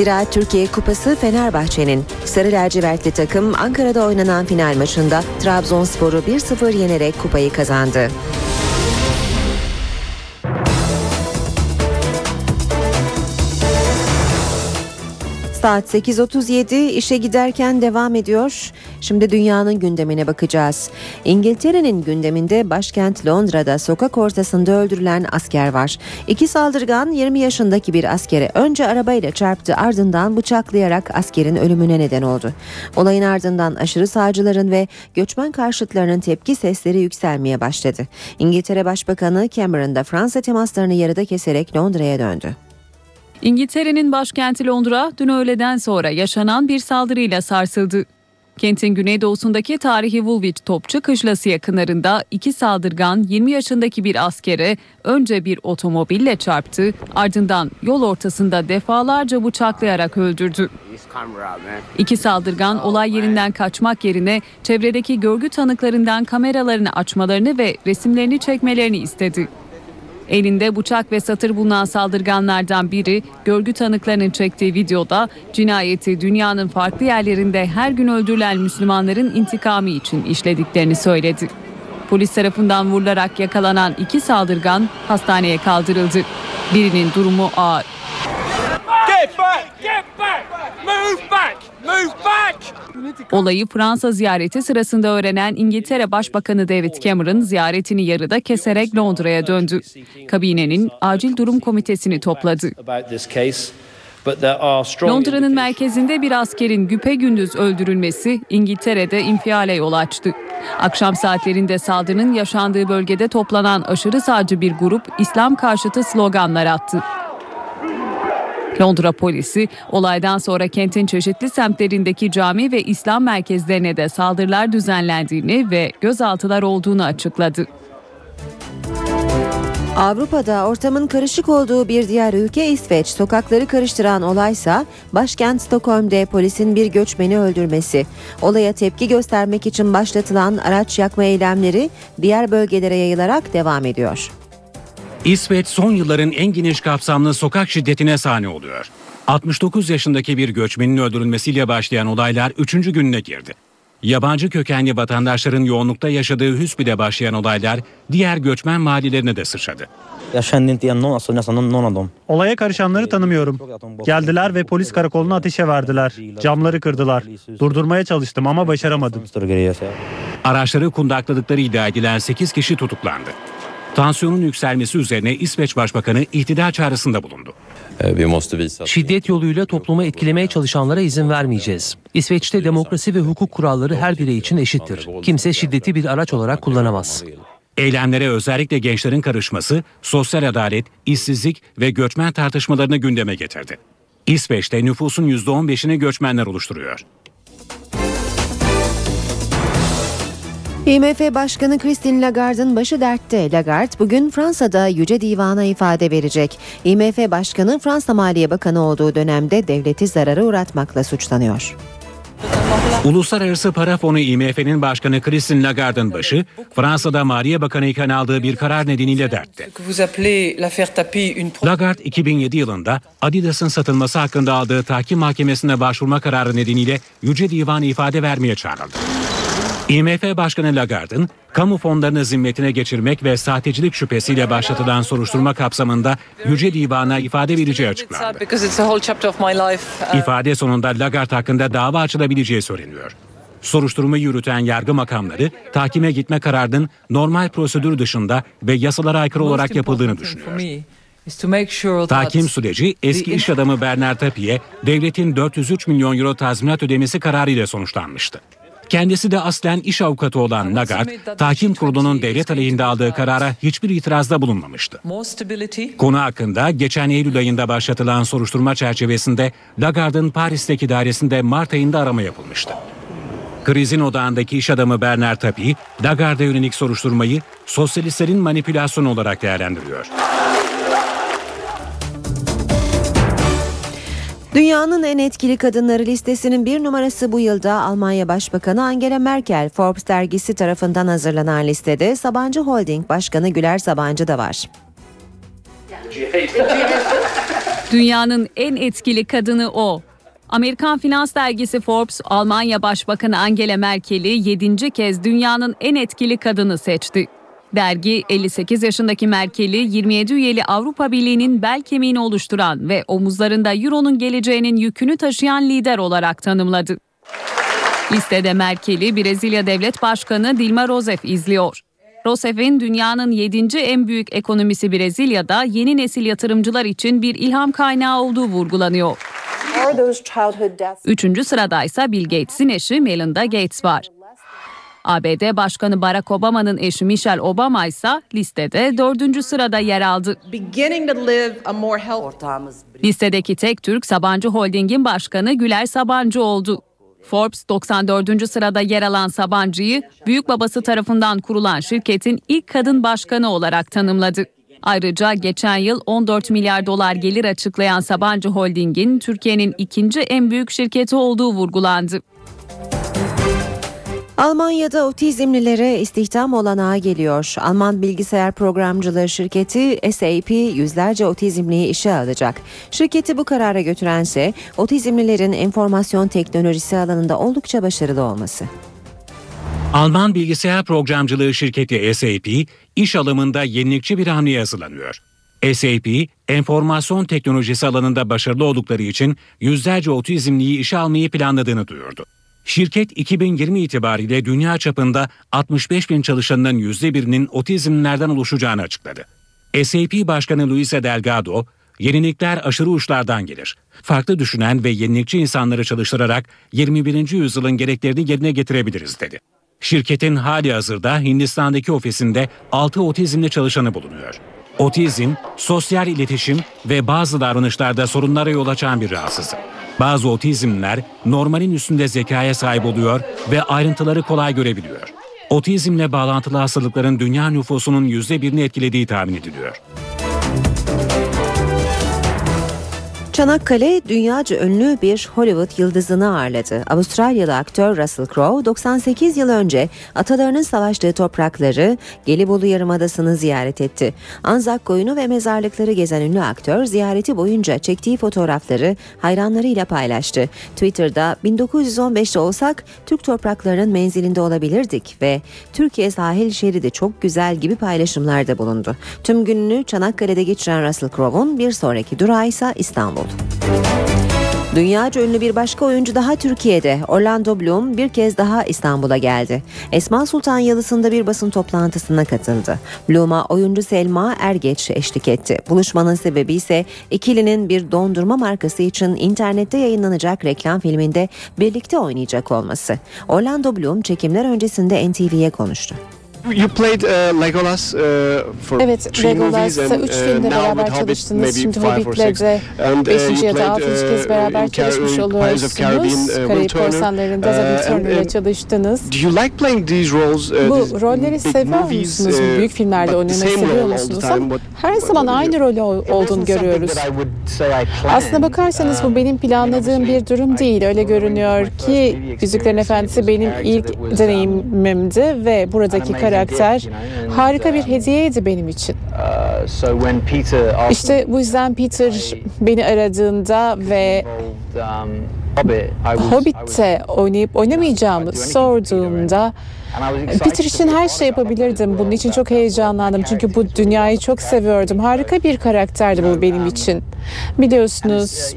Ziraat Türkiye Kupası Fenerbahçe'nin. Sarı lacivertli takım Ankara'da oynanan final maçında Trabzonspor'u 1-0 yenerek kupayı kazandı. Saat 8.37 işe giderken devam ediyor. Şimdi dünyanın gündemine bakacağız. İngiltere'nin gündeminde başkent Londra'da sokak ortasında öldürülen asker var. İki saldırgan 20 yaşındaki bir askere önce arabayla çarptı ardından bıçaklayarak askerin ölümüne neden oldu. Olayın ardından aşırı sağcıların ve göçmen karşıtlarının tepki sesleri yükselmeye başladı. İngiltere Başbakanı Cameron da Fransa temaslarını yarıda keserek Londra'ya döndü. İngiltere'nin başkenti Londra dün öğleden sonra yaşanan bir saldırıyla sarsıldı. Kentin güneydoğusundaki tarihi Woolwich Topçu Kışlası yakınlarında iki saldırgan 20 yaşındaki bir askere önce bir otomobille çarptı ardından yol ortasında defalarca bıçaklayarak öldürdü. İki saldırgan olay yerinden kaçmak yerine çevredeki görgü tanıklarından kameralarını açmalarını ve resimlerini çekmelerini istedi. Elinde bıçak ve satır bulunan saldırganlardan biri görgü tanıklarının çektiği videoda cinayeti dünyanın farklı yerlerinde her gün öldürülen Müslümanların intikamı için işlediklerini söyledi. Polis tarafından vurularak yakalanan iki saldırgan hastaneye kaldırıldı. Birinin durumu ağır. Get back! Get back! Move back! Move back! Olayı Fransa ziyareti sırasında öğrenen İngiltere Başbakanı David Cameron ziyaretini yarıda keserek Londra'ya döndü. Kabinenin acil durum komitesini topladı. Londra'nın merkezinde bir askerin güpe gündüz öldürülmesi İngiltere'de infiale yol açtı. Akşam saatlerinde saldırının yaşandığı bölgede toplanan aşırı sağcı bir grup İslam karşıtı sloganlar attı. Londra polisi olaydan sonra kentin çeşitli semtlerindeki cami ve İslam merkezlerine de saldırılar düzenlendiğini ve gözaltılar olduğunu açıkladı. Avrupa'da ortamın karışık olduğu bir diğer ülke İsveç. Sokakları karıştıran olaysa başkent Stockholm'de polisin bir göçmeni öldürmesi. Olaya tepki göstermek için başlatılan araç yakma eylemleri diğer bölgelere yayılarak devam ediyor. İsveç son yılların en geniş kapsamlı sokak şiddetine sahne oluyor. 69 yaşındaki bir göçmenin öldürülmesiyle başlayan olaylar 3. gününe girdi. Yabancı kökenli vatandaşların yoğunlukta yaşadığı Hüsbi'de başlayan olaylar diğer göçmen mahallelerine de sıçradı. Olaya karışanları tanımıyorum. Geldiler ve polis karakoluna ateşe verdiler. Camları kırdılar. Durdurmaya çalıştım ama başaramadım. Araçları kundakladıkları iddia edilen 8 kişi tutuklandı. Tansiyonun yükselmesi üzerine İsveç Başbakanı ihtidal çağrısında bulundu. Şiddet yoluyla toplumu etkilemeye çalışanlara izin vermeyeceğiz. İsveç'te demokrasi ve hukuk kuralları her birey için eşittir. Kimse şiddeti bir araç olarak kullanamaz. Eylemlere özellikle gençlerin karışması, sosyal adalet, işsizlik ve göçmen tartışmalarını gündeme getirdi. İsveç'te nüfusun %15'ini göçmenler oluşturuyor. IMF Başkanı Christine Lagarde'ın başı dertte. Lagarde bugün Fransa'da Yüce Divan'a ifade verecek. IMF Başkanı Fransa Maliye Bakanı olduğu dönemde devleti zarara uğratmakla suçlanıyor. Uluslararası Para Fonu IMF'nin başkanı Christine Lagarde'ın başı Fransa'da Maliye Bakanı iken aldığı bir karar nedeniyle dertte. Lagarde 2007 yılında Adidas'ın satılması hakkında aldığı tahkim mahkemesine başvurma kararı nedeniyle Yüce Divan ifade vermeye çağrıldı. IMF Başkanı Lagarde'ın kamu fonlarını zimmetine geçirmek ve sahtecilik şüphesiyle başlatılan soruşturma kapsamında Yüce Divan'a ifade vereceği açıklandı. İfade sonunda Lagarde hakkında dava açılabileceği söyleniyor. Soruşturma yürüten yargı makamları tahkime gitme kararının normal prosedür dışında ve yasalara aykırı olarak yapıldığını düşünüyor. Tahkim süreci eski iş adamı Bernard Tapie'ye devletin 403 milyon euro tazminat ödemesi kararıyla sonuçlanmıştı. Kendisi de aslen iş avukatı olan Lagarde, tahkim kurulunun devlet aleyhinde aldığı karara hiçbir itirazda bulunmamıştı. Konu hakkında geçen Eylül ayında başlatılan soruşturma çerçevesinde Lagarde'ın Paris'teki dairesinde Mart ayında arama yapılmıştı. Krizin odağındaki iş adamı Bernard Tapie, Lagarde'a yönelik soruşturmayı sosyalistlerin manipülasyonu olarak değerlendiriyor. Dünyanın en etkili kadınları listesinin bir numarası bu yılda Almanya Başbakanı Angela Merkel. Forbes dergisi tarafından hazırlanan listede Sabancı Holding Başkanı Güler Sabancı da var. Dünyanın en etkili kadını o. Amerikan finans dergisi Forbes, Almanya Başbakanı Angela Merkel'i 7. kez dünyanın en etkili kadını seçti. Dergi 58 yaşındaki Merkel'i 27 üyeli Avrupa Birliği'nin bel kemiğini oluşturan ve omuzlarında Euro'nun geleceğinin yükünü taşıyan lider olarak tanımladı. Listede Merkel'i Brezilya Devlet Başkanı Dilma Rousseff izliyor. Rousseff'in dünyanın 7. en büyük ekonomisi Brezilya'da yeni nesil yatırımcılar için bir ilham kaynağı olduğu vurgulanıyor. Üçüncü sırada ise Bill Gates'in eşi Melinda Gates var. ABD Başkanı Barack Obama'nın eşi Michelle Obama ise listede dördüncü sırada yer aldı. Listedeki tek Türk Sabancı Holding'in başkanı Güler Sabancı oldu. Forbes 94. sırada yer alan Sabancı'yı büyük babası tarafından kurulan şirketin ilk kadın başkanı olarak tanımladı. Ayrıca geçen yıl 14 milyar dolar gelir açıklayan Sabancı Holding'in Türkiye'nin ikinci en büyük şirketi olduğu vurgulandı. Almanya'da otizmlilere istihdam olanağı geliyor. Alman bilgisayar programcılığı şirketi SAP yüzlerce otizmliyi işe alacak. Şirketi bu karara götürense otizmlilerin enformasyon teknolojisi alanında oldukça başarılı olması. Alman bilgisayar programcılığı şirketi SAP, iş alımında yenilikçi bir hamleye hazırlanıyor. SAP, enformasyon teknolojisi alanında başarılı oldukları için yüzlerce otizmliyi işe almayı planladığını duyurdu. Şirket 2020 itibariyle dünya çapında 65 bin çalışanının %1'inin otizmlerden oluşacağını açıkladı. SAP Başkanı Luisa Delgado, yenilikler aşırı uçlardan gelir. Farklı düşünen ve yenilikçi insanları çalıştırarak 21. yüzyılın gereklerini yerine getirebiliriz dedi. Şirketin hali hazırda Hindistan'daki ofisinde 6 otizmli çalışanı bulunuyor. Otizm, sosyal iletişim ve bazı davranışlarda sorunlara yol açan bir rahatsızlık. Bazı otizmler normalin üstünde zekaya sahip oluyor ve ayrıntıları kolay görebiliyor. Otizmle bağlantılı hastalıkların dünya nüfusunun %1'ini etkilediği tahmin ediliyor. Çanakkale dünyaca ünlü bir Hollywood yıldızını ağırladı. Avustralyalı aktör Russell Crowe 98 yıl önce atalarının savaştığı toprakları Gelibolu Yarımadası'nı ziyaret etti. Anzak koyunu ve mezarlıkları gezen ünlü aktör ziyareti boyunca çektiği fotoğrafları hayranlarıyla paylaştı. Twitter'da 1915'te olsak Türk topraklarının menzilinde olabilirdik ve Türkiye sahil şeridi çok güzel gibi paylaşımlarda bulundu. Tüm gününü Çanakkale'de geçiren Russell Crowe'un bir sonraki durağı ise İstanbul. Dünyaca ünlü bir başka oyuncu daha Türkiye'de. Orlando Bloom bir kez daha İstanbul'a geldi. Esma Sultan Yalısı'nda bir basın toplantısına katıldı. Bloom'a oyuncu Selma Ergeç eşlik etti. Buluşmanın sebebi ise ikilinin bir dondurma markası için internette yayınlanacak reklam filminde birlikte oynayacak olması. Orlando Bloom çekimler öncesinde NTV'ye konuştu. You played uh, Legolas uh, for Evet, three movies and üç uh, filmde now beraber with Hobbit çalıştınız. maybe Şimdi five or Hobbit'le six. de And, uh, beşinci you ya da played, altıncı kez uh, beraber in Car- çalışmış of Caribbean, uh, oluyorsunuz. Will Karayip Turner. Korsanları'nda da Uh, and- Turner'la and çalıştınız. Do you like playing these roles? uh, Bu these rolleri big seviyor movies, musunuz? uh, Büyük filmlerde oynamayı seviyor musunuz? time? Ama her zaman aynı rolü ol- olduğunu görüyoruz. Aslına bakarsanız bu benim planladığım bir durum değil. Öyle görünüyor ki Yüzüklerin Efendisi benim ilk deneyimimdi ve buradaki karakter harika bir hediyeydi benim için. İşte bu yüzden Peter beni aradığında ve Hobbit'te oynayıp oynamayacağımı sorduğumda Peter için her şey yapabilirdim. Bunun için çok heyecanlandım. Çünkü bu dünyayı çok seviyordum. Harika bir karakterdi bu benim için. Biliyorsunuz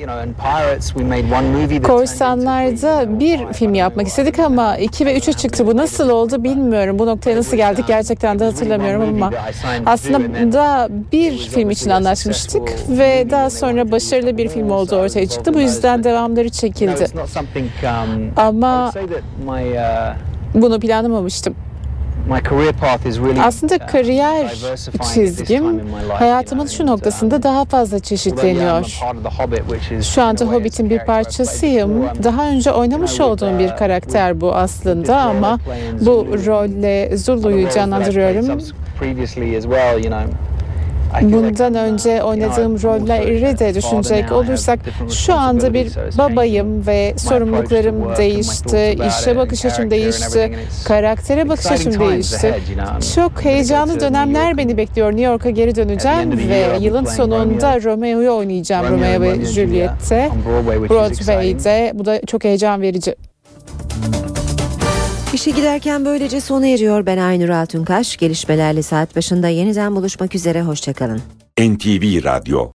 Korsanlar'da bir film yapmak istedik ama 2 ve 3'e çıktı. Bu nasıl oldu bilmiyorum. Bu noktaya nasıl geldik gerçekten de hatırlamıyorum ama aslında bir film için anlaşmıştık ve daha sonra başarılı bir film olduğu ortaya çıktı. Bu yüzden devamları çekildi. Ama bunu planlamamıştım. Aslında kariyer çizgim hayatımın şu noktasında daha fazla çeşitleniyor. Şu anda Hobbit'in bir parçasıyım. Daha önce oynamış olduğum bir karakter bu aslında ama bu rolle Zulu'yu canlandırıyorum. Bundan önce oynadığım rolleri de düşünecek olursak şu anda bir babayım ve sorumluluklarım değişti, işe bakış açım değişti, karaktere bakış açım değişti. Çok heyecanlı dönemler beni bekliyor. New York'a geri döneceğim ve yılın sonunda Romeo'yu oynayacağım Romeo ve Juliet'te. Broadway'de. Bu da çok heyecan verici. İşe giderken böylece sona eriyor. Ben Aynur Altunkaş. Gelişmelerle saat başında yeniden buluşmak üzere. Hoşçakalın. NTV Radyo